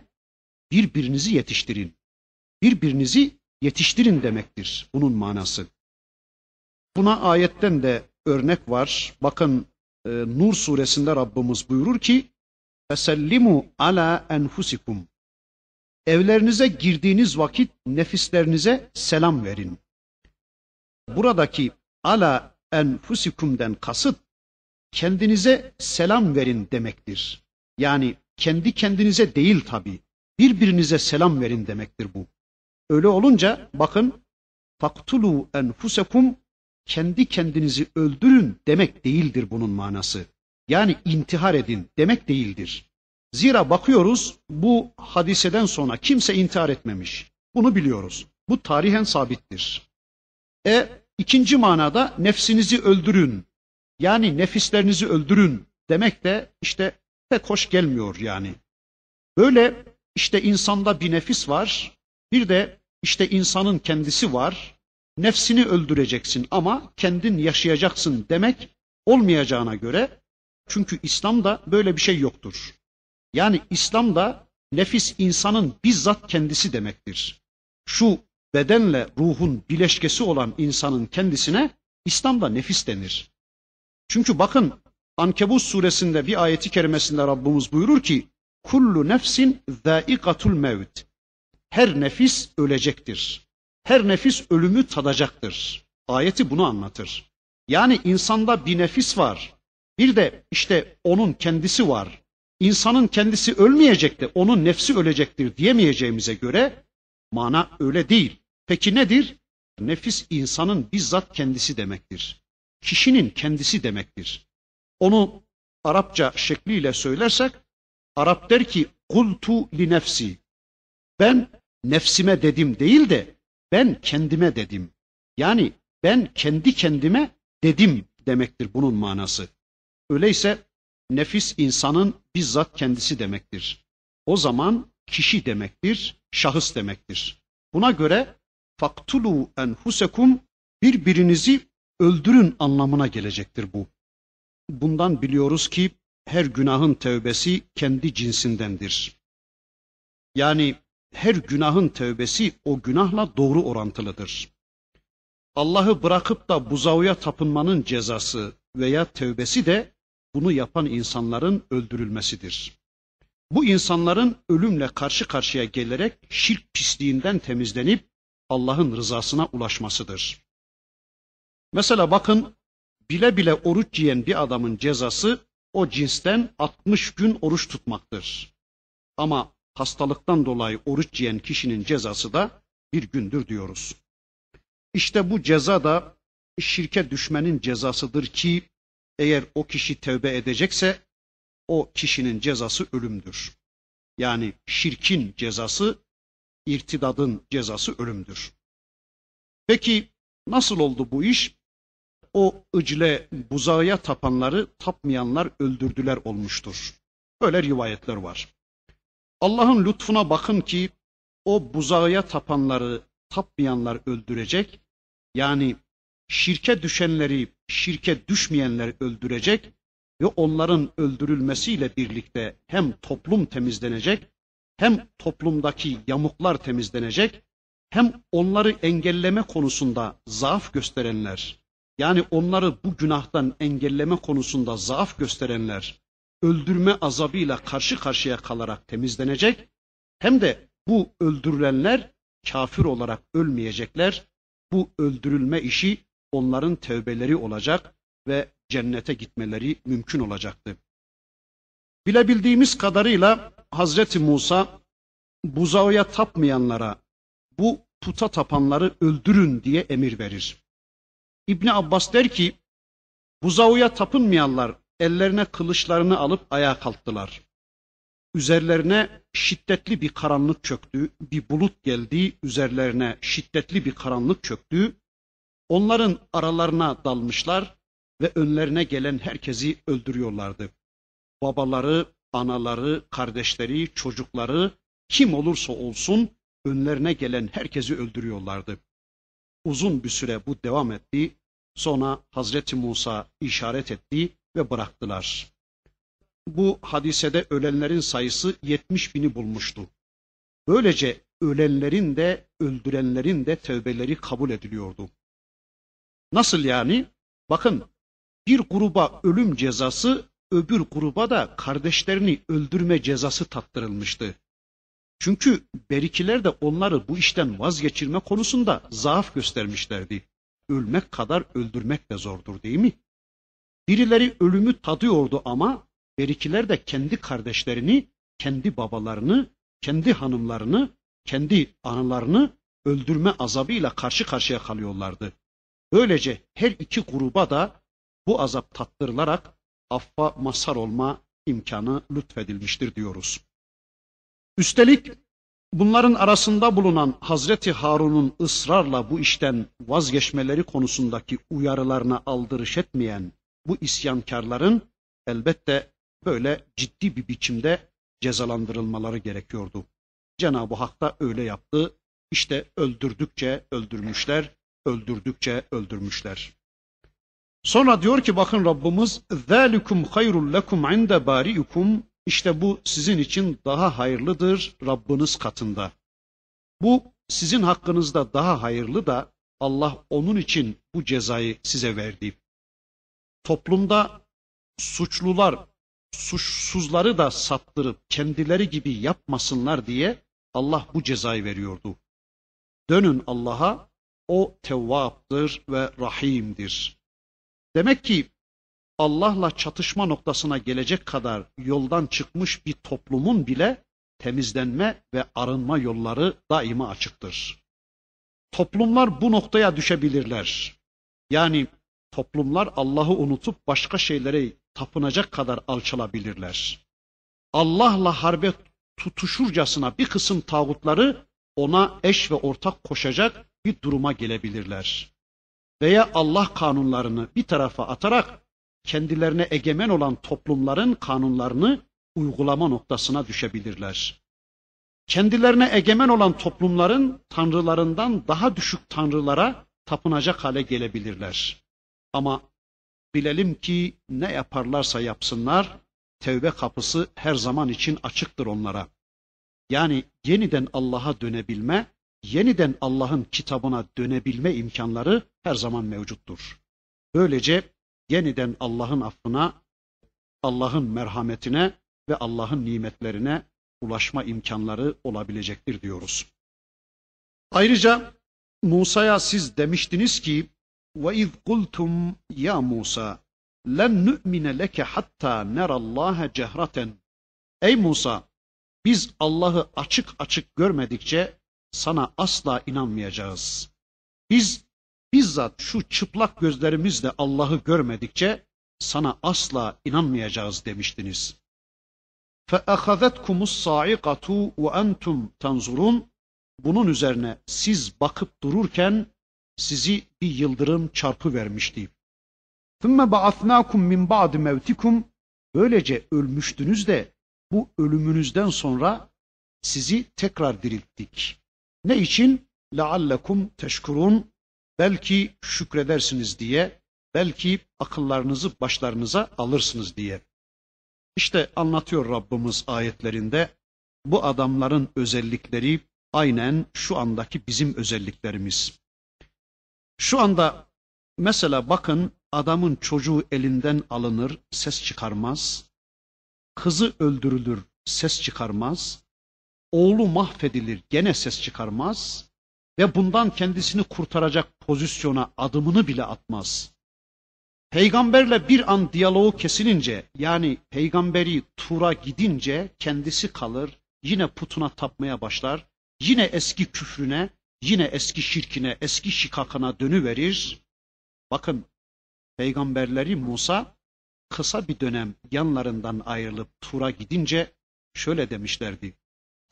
birbirinizi yetiştirin. Birbirinizi yetiştirin demektir bunun manası. Buna ayetten de örnek var. Bakın e, Nur suresinde Rabbimiz buyurur ki Fesellimu ala enfusikum Evlerinize girdiğiniz vakit nefislerinize selam verin. Buradaki ala enfusikumden kasıt kendinize selam verin demektir. Yani kendi kendinize değil tabi. Birbirinize selam verin demektir bu. Öyle olunca bakın faktulu enfusekum kendi kendinizi öldürün demek değildir bunun manası. Yani intihar edin demek değildir. Zira bakıyoruz bu hadiseden sonra kimse intihar etmemiş. Bunu biliyoruz. Bu tarihen sabittir. E ikinci manada nefsinizi öldürün. Yani nefislerinizi öldürün demek de işte pek hoş gelmiyor yani. Böyle işte insanda bir nefis var. Bir de işte insanın kendisi var. Nefsini öldüreceksin ama kendin yaşayacaksın demek olmayacağına göre çünkü İslam'da böyle bir şey yoktur. Yani İslam'da nefis insanın bizzat kendisi demektir. Şu bedenle ruhun bileşkesi olan insanın kendisine İslam'da nefis denir. Çünkü bakın Ankebut suresinde bir ayeti kerimesinde Rabbimiz buyurur ki kullu nefsin zâikatul mevt. Her nefis ölecektir. Her nefis ölümü tadacaktır. Ayeti bunu anlatır. Yani insanda bir nefis var. Bir de işte onun kendisi var. İnsanın kendisi ölmeyecek de onun nefsi ölecektir diyemeyeceğimize göre mana öyle değil. Peki nedir? Nefis insanın bizzat kendisi demektir. Kişinin kendisi demektir. Onu Arapça şekliyle söylersek Arap der ki kultu li nefsi. Ben nefsime dedim değil de ben kendime dedim. Yani ben kendi kendime dedim demektir bunun manası. Öyleyse nefis insanın bizzat kendisi demektir. O zaman kişi demektir, şahıs demektir. Buna göre faktulu enfusekum birbirinizi öldürün anlamına gelecektir bu. Bundan biliyoruz ki her günahın tövbesi kendi cinsindendir. Yani her günahın tövbesi o günahla doğru orantılıdır. Allah'ı bırakıp da buzağıya tapınmanın cezası veya tövbesi de bunu yapan insanların öldürülmesidir. Bu insanların ölümle karşı karşıya gelerek şirk pisliğinden temizlenip Allah'ın rızasına ulaşmasıdır. Mesela bakın bile bile oruç yiyen bir adamın cezası o cinsten 60 gün oruç tutmaktır. Ama hastalıktan dolayı oruç yiyen kişinin cezası da bir gündür diyoruz. İşte bu ceza da şirke düşmenin cezasıdır ki eğer o kişi tövbe edecekse o kişinin cezası ölümdür. Yani şirkin cezası, irtidadın cezası ölümdür. Peki nasıl oldu bu iş? O ıcle buzağıya tapanları tapmayanlar öldürdüler olmuştur. Böyle rivayetler var. Allah'ın lütfuna bakın ki o buzağıya tapanları tapmayanlar öldürecek. Yani şirke düşenleri, şirke düşmeyenleri öldürecek ve onların öldürülmesiyle birlikte hem toplum temizlenecek, hem toplumdaki yamuklar temizlenecek, hem onları engelleme konusunda zaaf gösterenler, yani onları bu günahtan engelleme konusunda zaaf gösterenler öldürme azabıyla karşı karşıya kalarak temizlenecek hem de bu öldürülenler kafir olarak ölmeyecekler. Bu öldürülme işi onların tevbeleri olacak ve cennete gitmeleri mümkün olacaktı. Bilebildiğimiz kadarıyla Hazreti Musa buzağıya tapmayanlara bu puta tapanları öldürün diye emir verir. İbni Abbas der ki buzağıya tapınmayanlar ellerine kılıçlarını alıp ayağa kalktılar. Üzerlerine şiddetli bir karanlık çöktü, bir bulut geldi, üzerlerine şiddetli bir karanlık çöktü. Onların aralarına dalmışlar ve önlerine gelen herkesi öldürüyorlardı. Babaları, anaları, kardeşleri, çocukları kim olursa olsun önlerine gelen herkesi öldürüyorlardı. Uzun bir süre bu devam etti. Sonra Hazreti Musa işaret etti ve bıraktılar. Bu hadisede ölenlerin sayısı 70 bini bulmuştu. Böylece ölenlerin de öldürenlerin de tövbeleri kabul ediliyordu. Nasıl yani? Bakın bir gruba ölüm cezası öbür gruba da kardeşlerini öldürme cezası tattırılmıştı. Çünkü berikiler de onları bu işten vazgeçirme konusunda zaaf göstermişlerdi. Ölmek kadar öldürmek de zordur değil mi? Birileri ölümü tadıyordu ama berikiler de kendi kardeşlerini, kendi babalarını, kendi hanımlarını, kendi anılarını öldürme azabıyla karşı karşıya kalıyorlardı. Böylece her iki gruba da bu azap tattırılarak affa mazhar olma imkanı lütfedilmiştir diyoruz. Üstelik bunların arasında bulunan Hazreti Harun'un ısrarla bu işten vazgeçmeleri konusundaki uyarılarına aldırış etmeyen bu isyankarların elbette böyle ciddi bir biçimde cezalandırılmaları gerekiyordu. Cenab-ı Hak da öyle yaptı. İşte öldürdükçe öldürmüşler, öldürdükçe öldürmüşler. Sonra diyor ki bakın Rabbimiz ذَٰلِكُمْ خَيْرٌ لَكُمْ عِنْدَ بَارِئُكُمْ İşte bu sizin için daha hayırlıdır Rabbiniz katında. Bu sizin hakkınızda daha hayırlı da Allah onun için bu cezayı size verdi. Toplumda suçlular suçsuzları da sattırıp kendileri gibi yapmasınlar diye Allah bu cezayı veriyordu. Dönün Allah'a, o tevvaptır ve rahimdir. Demek ki Allah'la çatışma noktasına gelecek kadar yoldan çıkmış bir toplumun bile temizlenme ve arınma yolları daima açıktır. Toplumlar bu noktaya düşebilirler. Yani toplumlar Allah'ı unutup başka şeylere tapınacak kadar alçalabilirler. Allah'la harbe tutuşurcasına bir kısım tağutları ona eş ve ortak koşacak bir duruma gelebilirler. Veya Allah kanunlarını bir tarafa atarak kendilerine egemen olan toplumların kanunlarını uygulama noktasına düşebilirler. Kendilerine egemen olan toplumların tanrılarından daha düşük tanrılara tapınacak hale gelebilirler. Ama bilelim ki ne yaparlarsa yapsınlar, tevbe kapısı her zaman için açıktır onlara. Yani yeniden Allah'a dönebilme, yeniden Allah'ın kitabına dönebilme imkanları her zaman mevcuttur. Böylece yeniden Allah'ın affına, Allah'ın merhametine ve Allah'ın nimetlerine ulaşma imkanları olabilecektir diyoruz. Ayrıca Musa'ya siz demiştiniz ki ve iz kultum ya Musa len nu'mine leke hatta nerallaha cehraten. Ey Musa biz Allah'ı açık açık görmedikçe sana asla inanmayacağız. Biz bizzat şu çıplak gözlerimizle Allah'ı görmedikçe sana asla inanmayacağız demiştiniz. فَأَخَذَتْكُمُ الصَّاعِقَةُ وَأَنْتُمْ تَنْظُرُونَ Bunun üzerine siz bakıp dururken sizi bir yıldırım çarpı vermişti. ثُمَّ بَعَثْنَاكُمْ مِنْ بَعْدِ مَوْتِكُمْ Böylece ölmüştünüz de bu ölümünüzden sonra sizi tekrar dirilttik. Ne için? لَعَلَّكُمْ teşkurun Belki şükredersiniz diye, belki akıllarınızı başlarınıza alırsınız diye. İşte anlatıyor Rabbimiz ayetlerinde bu adamların özellikleri aynen şu andaki bizim özelliklerimiz. Şu anda mesela bakın adamın çocuğu elinden alınır, ses çıkarmaz. kızı öldürülür, ses çıkarmaz, oğlu mahvedilir, gene ses çıkarmaz ve bundan kendisini kurtaracak pozisyona adımını bile atmaz. Peygamberle bir an diyaloğu kesilince yani peygamberi Tur'a gidince kendisi kalır, yine putuna tapmaya başlar, yine eski küfrüne, yine eski şirkine, eski şikakına dönüverir. Bakın peygamberleri Musa kısa bir dönem yanlarından ayrılıp Tur'a gidince şöyle demişlerdi.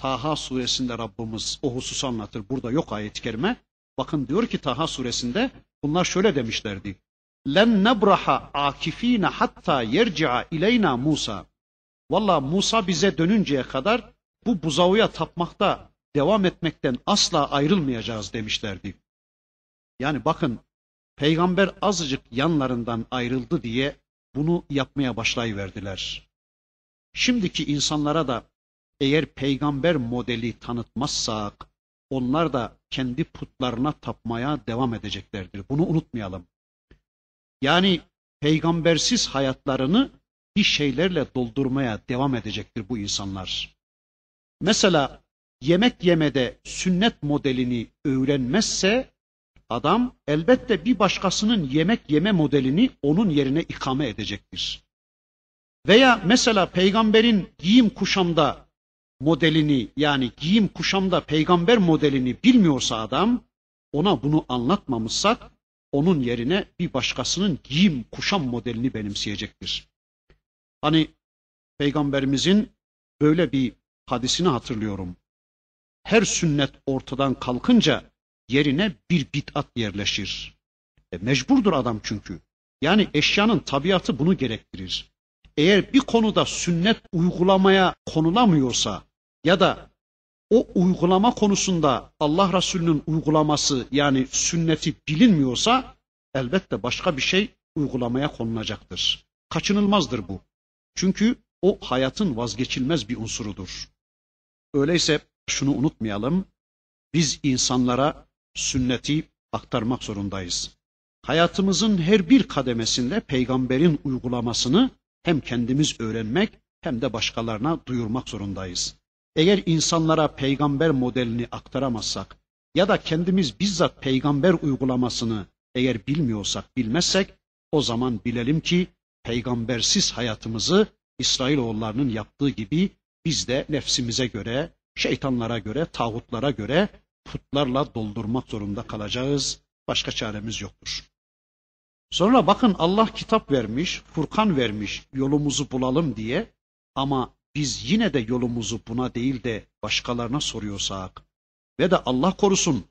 Taha suresinde Rabbimiz o hususu anlatır. Burada yok ayet-i kerime. Bakın diyor ki Taha suresinde bunlar şöyle demişlerdi. Len nebraha akifine hatta yerci'a ileyna Musa. Valla Musa bize dönünceye kadar bu buzağıya tapmakta devam etmekten asla ayrılmayacağız demişlerdi. Yani bakın peygamber azıcık yanlarından ayrıldı diye bunu yapmaya başlayıverdiler. Şimdiki insanlara da eğer peygamber modeli tanıtmazsak onlar da kendi putlarına tapmaya devam edeceklerdir. Bunu unutmayalım. Yani peygambersiz hayatlarını bir şeylerle doldurmaya devam edecektir bu insanlar. Mesela yemek yemede sünnet modelini öğrenmezse adam elbette bir başkasının yemek yeme modelini onun yerine ikame edecektir. Veya mesela peygamberin giyim kuşamda modelini yani giyim kuşamda peygamber modelini bilmiyorsa adam ona bunu anlatmamışsak onun yerine bir başkasının giyim kuşam modelini benimseyecektir. Hani peygamberimizin böyle bir hadisini hatırlıyorum. Her sünnet ortadan kalkınca yerine bir bid'at yerleşir. E, mecburdur adam çünkü. Yani eşyanın tabiatı bunu gerektirir. Eğer bir konuda sünnet uygulamaya konulamıyorsa ya da o uygulama konusunda Allah Resulü'nün uygulaması yani sünneti bilinmiyorsa elbette başka bir şey uygulamaya konulacaktır. Kaçınılmazdır bu. Çünkü o hayatın vazgeçilmez bir unsurudur. Öyleyse şunu unutmayalım. Biz insanlara sünneti aktarmak zorundayız. Hayatımızın her bir kademesinde peygamberin uygulamasını hem kendimiz öğrenmek hem de başkalarına duyurmak zorundayız. Eğer insanlara peygamber modelini aktaramazsak ya da kendimiz bizzat peygamber uygulamasını eğer bilmiyorsak, bilmezsek o zaman bilelim ki peygambersiz hayatımızı İsrailoğullarının yaptığı gibi biz de nefsimize göre, şeytanlara göre, tağutlara göre putlarla doldurmak zorunda kalacağız. Başka çaremiz yoktur. Sonra bakın Allah kitap vermiş, Furkan vermiş yolumuzu bulalım diye ama biz yine de yolumuzu buna değil de başkalarına soruyorsak ve de Allah korusun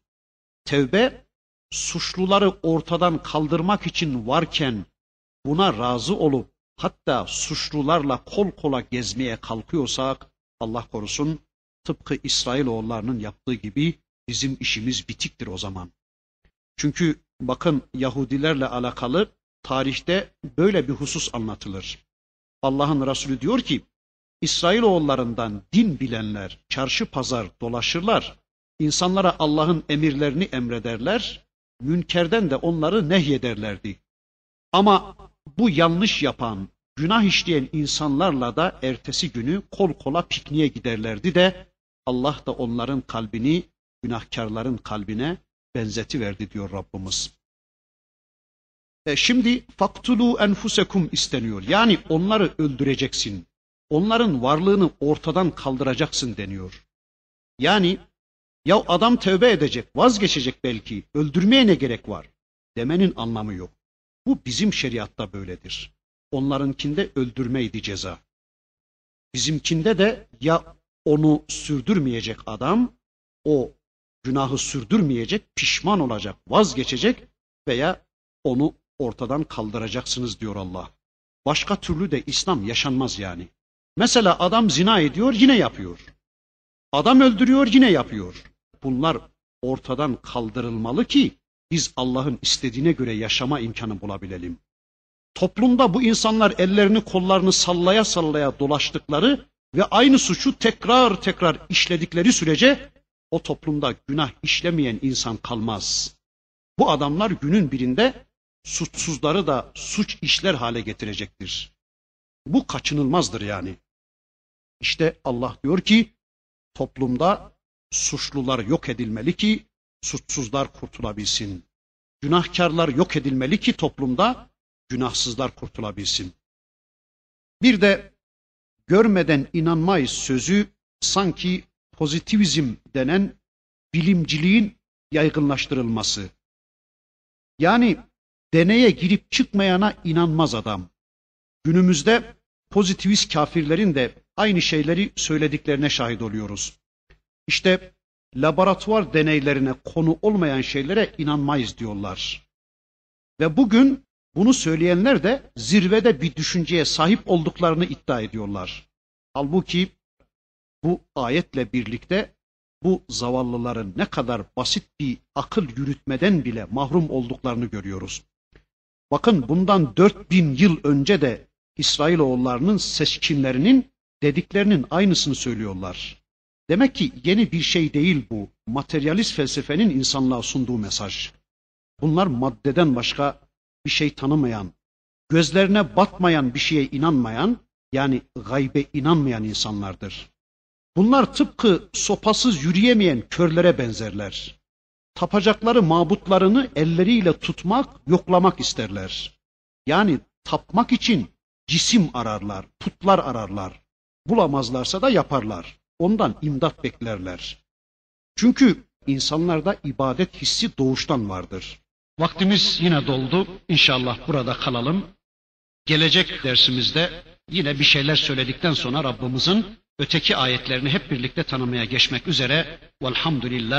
tevbe suçluları ortadan kaldırmak için varken buna razı olup hatta suçlularla kol kola gezmeye kalkıyorsak Allah korusun tıpkı İsrailoğullarının yaptığı gibi bizim işimiz bitiktir o zaman. Çünkü bakın Yahudilerle alakalı tarihte böyle bir husus anlatılır. Allah'ın Resulü diyor ki İsrailoğullarından din bilenler çarşı pazar dolaşırlar. İnsanlara Allah'ın emirlerini emrederler. Münkerden de onları nehyederlerdi. Ama bu yanlış yapan, günah işleyen insanlarla da ertesi günü kol kola pikniğe giderlerdi de Allah da onların kalbini günahkarların kalbine benzeti verdi diyor Rabbimiz. E şimdi faktulu enfusekum isteniyor. Yani onları öldüreceksin. Onların varlığını ortadan kaldıracaksın deniyor. Yani ya adam tövbe edecek, vazgeçecek belki, öldürmeye ne gerek var demenin anlamı yok. Bu bizim şeriatta böyledir. Onlarınkinde öldürmeydi ceza. Bizimkinde de ya onu sürdürmeyecek adam, o günahı sürdürmeyecek, pişman olacak, vazgeçecek veya onu ortadan kaldıracaksınız diyor Allah. Başka türlü de İslam yaşanmaz yani. Mesela adam zina ediyor yine yapıyor. Adam öldürüyor yine yapıyor. Bunlar ortadan kaldırılmalı ki biz Allah'ın istediğine göre yaşama imkanı bulabilelim. Toplumda bu insanlar ellerini kollarını sallaya sallaya dolaştıkları ve aynı suçu tekrar tekrar işledikleri sürece o toplumda günah işlemeyen insan kalmaz. Bu adamlar günün birinde suçsuzları da suç işler hale getirecektir. Bu kaçınılmazdır yani. İşte Allah diyor ki toplumda suçlular yok edilmeli ki suçsuzlar kurtulabilsin. Günahkarlar yok edilmeli ki toplumda günahsızlar kurtulabilsin. Bir de görmeden inanmayız sözü sanki pozitivizm denen bilimciliğin yaygınlaştırılması. Yani deneye girip çıkmayana inanmaz adam. Günümüzde pozitivist kafirlerin de aynı şeyleri söylediklerine şahit oluyoruz. İşte laboratuvar deneylerine konu olmayan şeylere inanmayız diyorlar. Ve bugün bunu söyleyenler de zirvede bir düşünceye sahip olduklarını iddia ediyorlar. Halbuki bu ayetle birlikte bu zavallıların ne kadar basit bir akıl yürütmeden bile mahrum olduklarını görüyoruz. Bakın bundan 4000 yıl önce de İsrailoğullarının seçkinlerinin dediklerinin aynısını söylüyorlar. Demek ki yeni bir şey değil bu. Materyalist felsefenin insanlığa sunduğu mesaj. Bunlar maddeden başka bir şey tanımayan, gözlerine batmayan bir şeye inanmayan, yani gaybe inanmayan insanlardır. Bunlar tıpkı sopasız yürüyemeyen körlere benzerler. Tapacakları mabutlarını elleriyle tutmak, yoklamak isterler. Yani tapmak için cisim ararlar, putlar ararlar. Bulamazlarsa da yaparlar. Ondan imdat beklerler. Çünkü insanlarda ibadet hissi doğuştan vardır. Vaktimiz yine doldu. İnşallah burada kalalım. Gelecek dersimizde yine bir şeyler söyledikten sonra Rabbimizin öteki ayetlerini hep birlikte tanımaya geçmek üzere. Velhamdülillah.